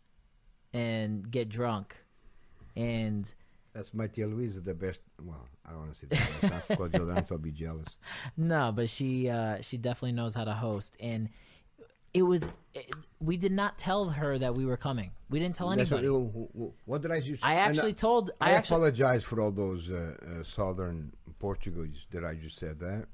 and get drunk, and That's my Tia Luisa, the best. Well, I don't want to say. Not because ones will be jealous. [laughs] No, but she uh, she definitely knows how to host, and it was it, we did not tell her that we were coming. We didn't tell That's anybody. what, what did I just? I and actually told I, I actually apologize for all those uh, uh, southern Portuguese that I just said that.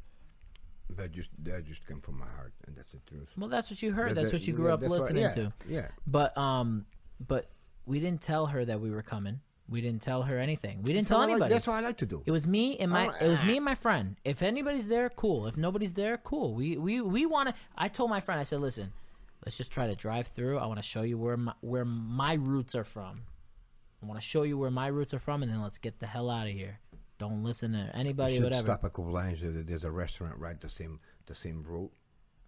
That just that just came from my heart, and that's the truth. well, that's what you heard. That- That's that- what you grew that- up that's what- listening yeah, to. Yeah. But um, but we didn't tell her that we were coming. We didn't tell her anything. We didn't tell I like- anybody. that's what I like to do. It was me and my. It was me and my friend. If anybody's there, cool. If nobody's there, cool. We we we want to. I told my friend. I said, listen, let's just try to drive through. I want to show you where my, where my roots are from. I want to show you where my roots are from, and then let's get the hell out of here. Don't listen to anybody, should whatever. stop at Covalance. There- There's a restaurant right the same the same route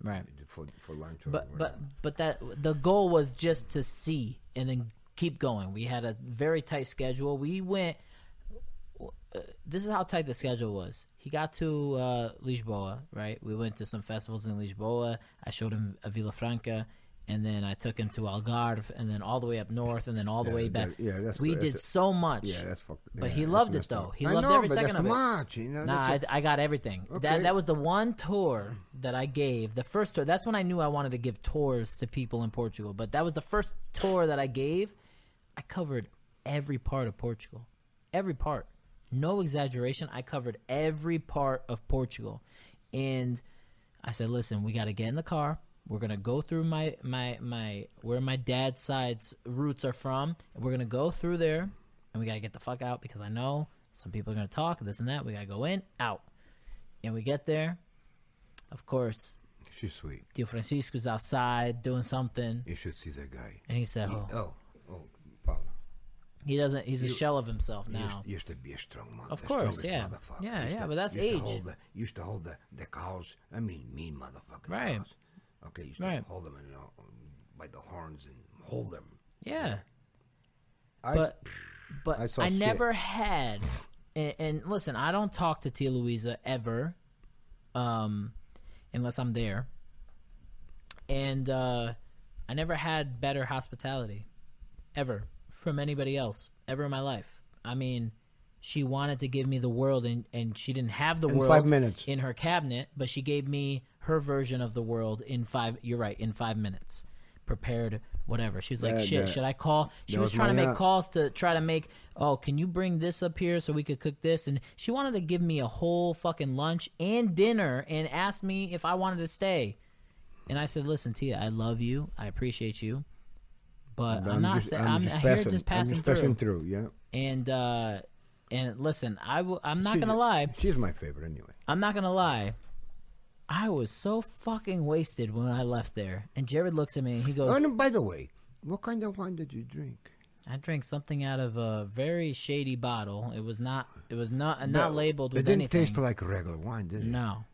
Right. for for lunch. Or But but but that the goal was just to see and then keep going. We had a very tight schedule. We went uh, this is how tight the schedule was. He got to uh, Lisboa, right? We went to some festivals in Lisboa. I showed him a Vila Franca, and then I took him to Algarve, and then all the way up north, and then all the Yeah, way back. that- yeah, that's- we that's did so much. Yeah, that's fucked. But yeah, he loved it though. up. He I loved know, every but second of it. much. You know, Nah, I got everything. Okay. That that was the one tour that I gave. The first tour. That's when I knew I wanted to give tours to people in Portugal. But that was the first tour that I gave. I covered every part of Portugal, every part. No exaggeration. I covered every part of Portugal, and I said, "Listen, we got to get in the car. We're gonna go through my my my where my dad's side's roots are from, and we're gonna go through there, and we gotta get the fuck out because I know some people are gonna talk this and that. We gotta go in, out, and we get there. Of course, she's sweet. Tio Francisco's outside doing something, You should see that guy. and he said, "Oh, Oh. He doesn't. He's a shell of himself now." used, used to be a strong man. Of course, yeah. motherfucker. Yeah, yeah, to- but that's used to age. hold the, used to hold the, the cows. I mean, mean motherfucking Right. cows. Okay, used Right. hold them you know, by the horns and hold them. Yeah, I, but but I I, never had. And, and listen, I don't talk to Tia Luisa ever, um, unless I'm there. And uh, I never had better hospitality, ever from anybody else ever in my life. I mean, she wanted to give me the world, and and she didn't have the In world five minutes. in her cabinet, but she gave me her version of the world in five. You're right, in five minutes, prepared. Whatever. She's like, That- shit. that- should I call? She was was trying to make calls to try to make. Oh, can you bring this up here so we could cook this? And she wanted to give me a whole fucking lunch and dinner, and asked me if I wanted to stay. And I said, "Listen, Tia, I love you. I appreciate you, but, I'm, not. just, sta- I'm, just here passing, just passing I'm just through. passing through. Yeah, And uh, and listen, I will. I'm not She- gonna lie. She's my favorite anyway. I'm not gonna lie. I was so fucking wasted when I left there. And Jared looks at me and he goes, Oh, and by the way, what kind of wine did you drink? "I drank something out of a very shady bottle. It was not. It was not not labeled It didn't anything. taste like regular wine, did it? no.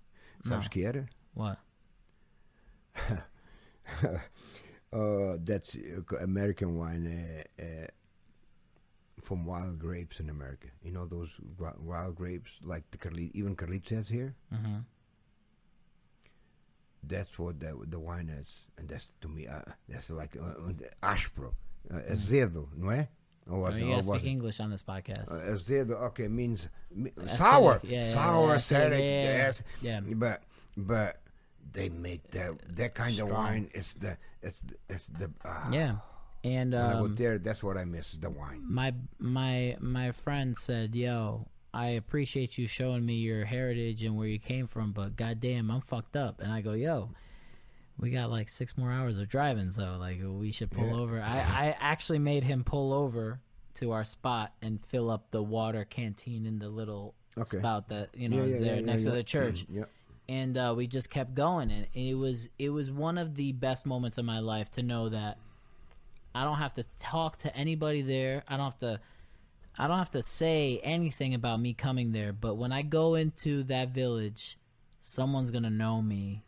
no. Qué era? What? [laughs] Uh, that's uh, American wine uh, uh, from wild grapes in America. You know those wild grapes, like the Carli- even Carlitos has here. hmm That's what the, the wine is, and that's to me. Uh, that's like uh, uh, aspro, uh, azedo, não é? Or was Oh, it- you gotta was speak it? English on this podcast. Uh, azedo, okay, means me- Acidic, sour, yeah, sour, yeah, acidic. acidic, yeah, yes, yeah. But but they make that that kind of wine. It's the it's the, it's the uh, yeah. And When I go um, there, that's what I miss is the wine. my my my friend said, "Yo, I appreciate you showing me your heritage and where you came from, but goddamn, I'm fucked up." And I go, "Yo, we got like six more hours of driving, so like we should pull Yeah. over." I I actually made him pull over to our spot and fill up the water canteen in the little Okay. spout that you know Yeah, is yeah, there next to the church Mm, yeah. And uh, we just kept going and it was it was one of the best moments of my life to know that I don't have to talk to anybody there. I don't have to I don't have to say anything about me coming there, but when I go into that village, someone's going to know me,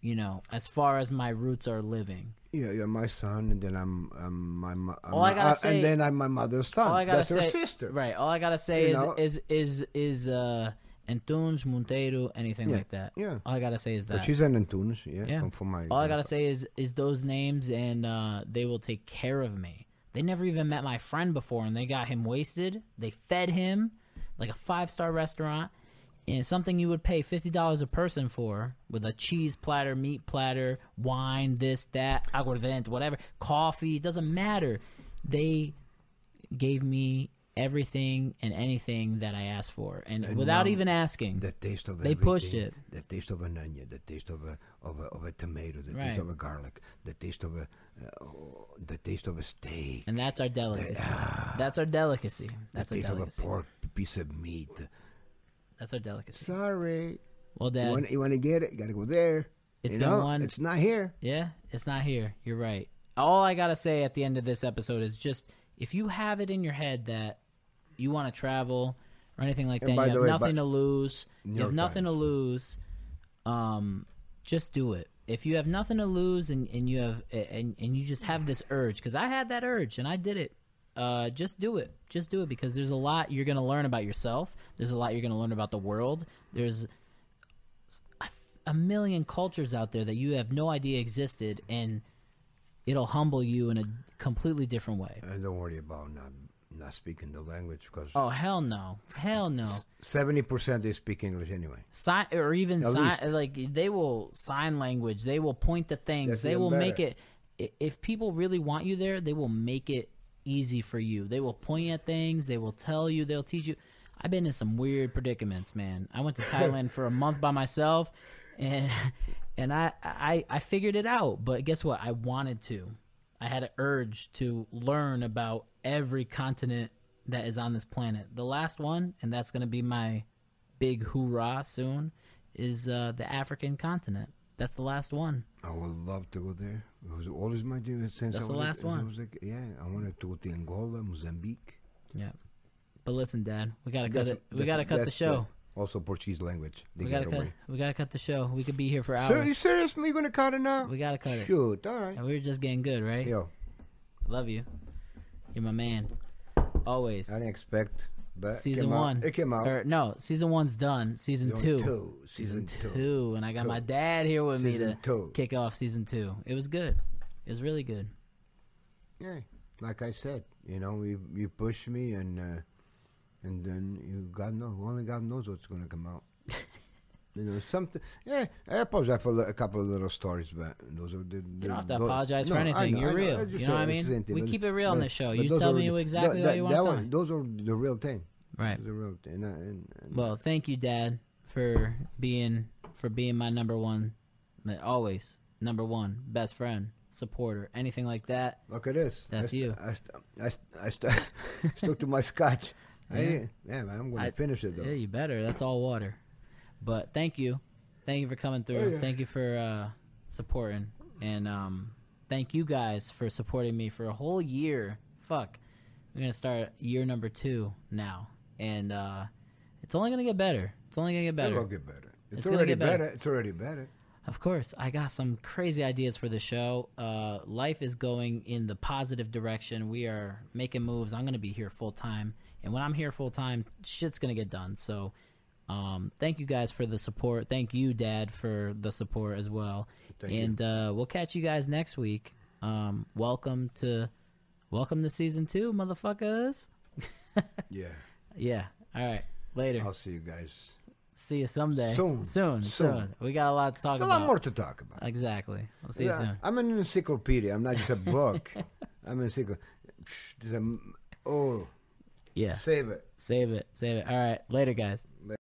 you know, as far as my roots are living. Yeah, you're my son, and then I'm, I'm my mo- I'm I gotta uh, say- and then I'm my mother's son. All I gotta That's say, her sister. right? All I gotta say You is, is is is uh, Antunes, Monteiro, anything Yeah, like that. yeah. All I gotta say is that. But she's an Antunes, yeah, Yeah. from, my. All I gotta say is is those names, and uh, they will take care of me. They never even met my friend before, and they got him wasted. They fed him like a five star restaurant, and something you would pay fifty dollars a person for, with a cheese platter, meat platter, wine, this, that, aguardiente, whatever, coffee. It doesn't matter. They gave me everything and anything that I asked for, and, And without even asking. The taste of They pushed it. The taste of an onion, the taste of a of a, of a tomato, the Right. taste of a garlic, the taste of a uh, oh, the taste of a steak, and that's our delicacy. That's our delicacy. That's the our taste of a delicacy. pork piece of meat. That's our delicacy. Sorry, Well, Dad, you want to get it? You got to go there. It's you know, one- it's not here. yeah, it's not here. You're right. All I gotta say at the end of this episode is just if you have it in your head that you want to travel or anything like that, you have way, nothing to lose. New You have nothing to lose. Um, just do it. If you have nothing to lose and, and you have and, and you just have this urge, because I had that urge and I did it. uh, just do it. Just do it because there's a lot you're going to learn about yourself. There's a lot you're going to learn about the world. There's a, a million cultures out there that you have no idea existed, and it'll humble you in a completely different way. And don't worry about not not speaking the language because Oh hell no, hell no. seventy percent they speak English anyway. Sign or even At sign least. like they will sign language. They will point to things. That's they will make it. If people really want you there, they will make it easy for you. They will point at things. They will tell you. They'll teach you. I've been in some weird predicaments, man. I went to [laughs] Thailand for a month by myself, and and I I I figured it out. But guess what? I wanted to. I had an urge to learn about every continent that is on this planet. The last one, and that's going to be my big hoorah soon, is uh, the African continent. That's the last one. I would love to go there. It was always my dream since That's I the was a- last I one. was a- yeah, I wanted to go to Angola, Mozambique. Yeah. But listen, Dad, we gotta cut it. We gotta cut the show. Also Portuguese language. They we gotta cut. away. We gotta cut the show. We could be here for Sir, hours. you serious? You gonna cut it now? We gotta cut it. Shoot, all right. And we were just getting good, right? Yo, Love you. You're my man. Always. I didn't expect, but Season came out. one. It came out. Or no, season one's done. Season Season two. two. Season, Season two. two. And I got Two. my dad here with me to two. kick off season two. It was good. It was really good. Yeah, like I said, you know, you you push me, and uh, and then you God knows, only God knows what's gonna come out. [laughs] you know, something. Yeah, I apologize for a couple of little stories, but those are the. You don't have to apologize for anything. You're real. You know what I mean? We keep it real on this show. You tell me exactly what you want to tell me. Those are the real thing. Right. The real thing. And, and, and Well, thank you, Dad, for being for being my number one, always number one, best friend, supporter, anything like that. look at this. That's I, you. I, st- I, st- I st- [laughs] stuck to my scotch. I, Yeah. yeah, man, I'm gonna finish it though. Yeah, you better. That's all water. But thank you, thank you for coming through. Oh, yeah. Thank you for uh, supporting, and um, thank you guys for supporting me for a whole year. Fuck, we're gonna start year number two now, and uh, it's only gonna get better. It's only gonna get better. It'll get better. It's, It's already get better. better. It's already better. Of course, I got some crazy ideas for the show. Uh, life is going in the positive direction. We are making moves. I'm going to be here full time, and when I'm here full time, shit's going to get done. So, um, thank you guys for the support. Thank you, Dad, for the support as well. Thank and uh, we'll catch you guys next week. Um, welcome to, welcome to season two, motherfuckers. [laughs] Yeah. Yeah. All right. Later. I'll see you guys. See you someday. Soon. Soon. Soon. Soon. We got a lot to talk There's a about. lot more to talk about. Exactly. We'll see you soon. I'm an encyclopedia. I'm not just a book. [laughs] I'm an encyclopedia. There's a, oh, yeah. Save it. Save it. Save it. All right. Later, guys. Later.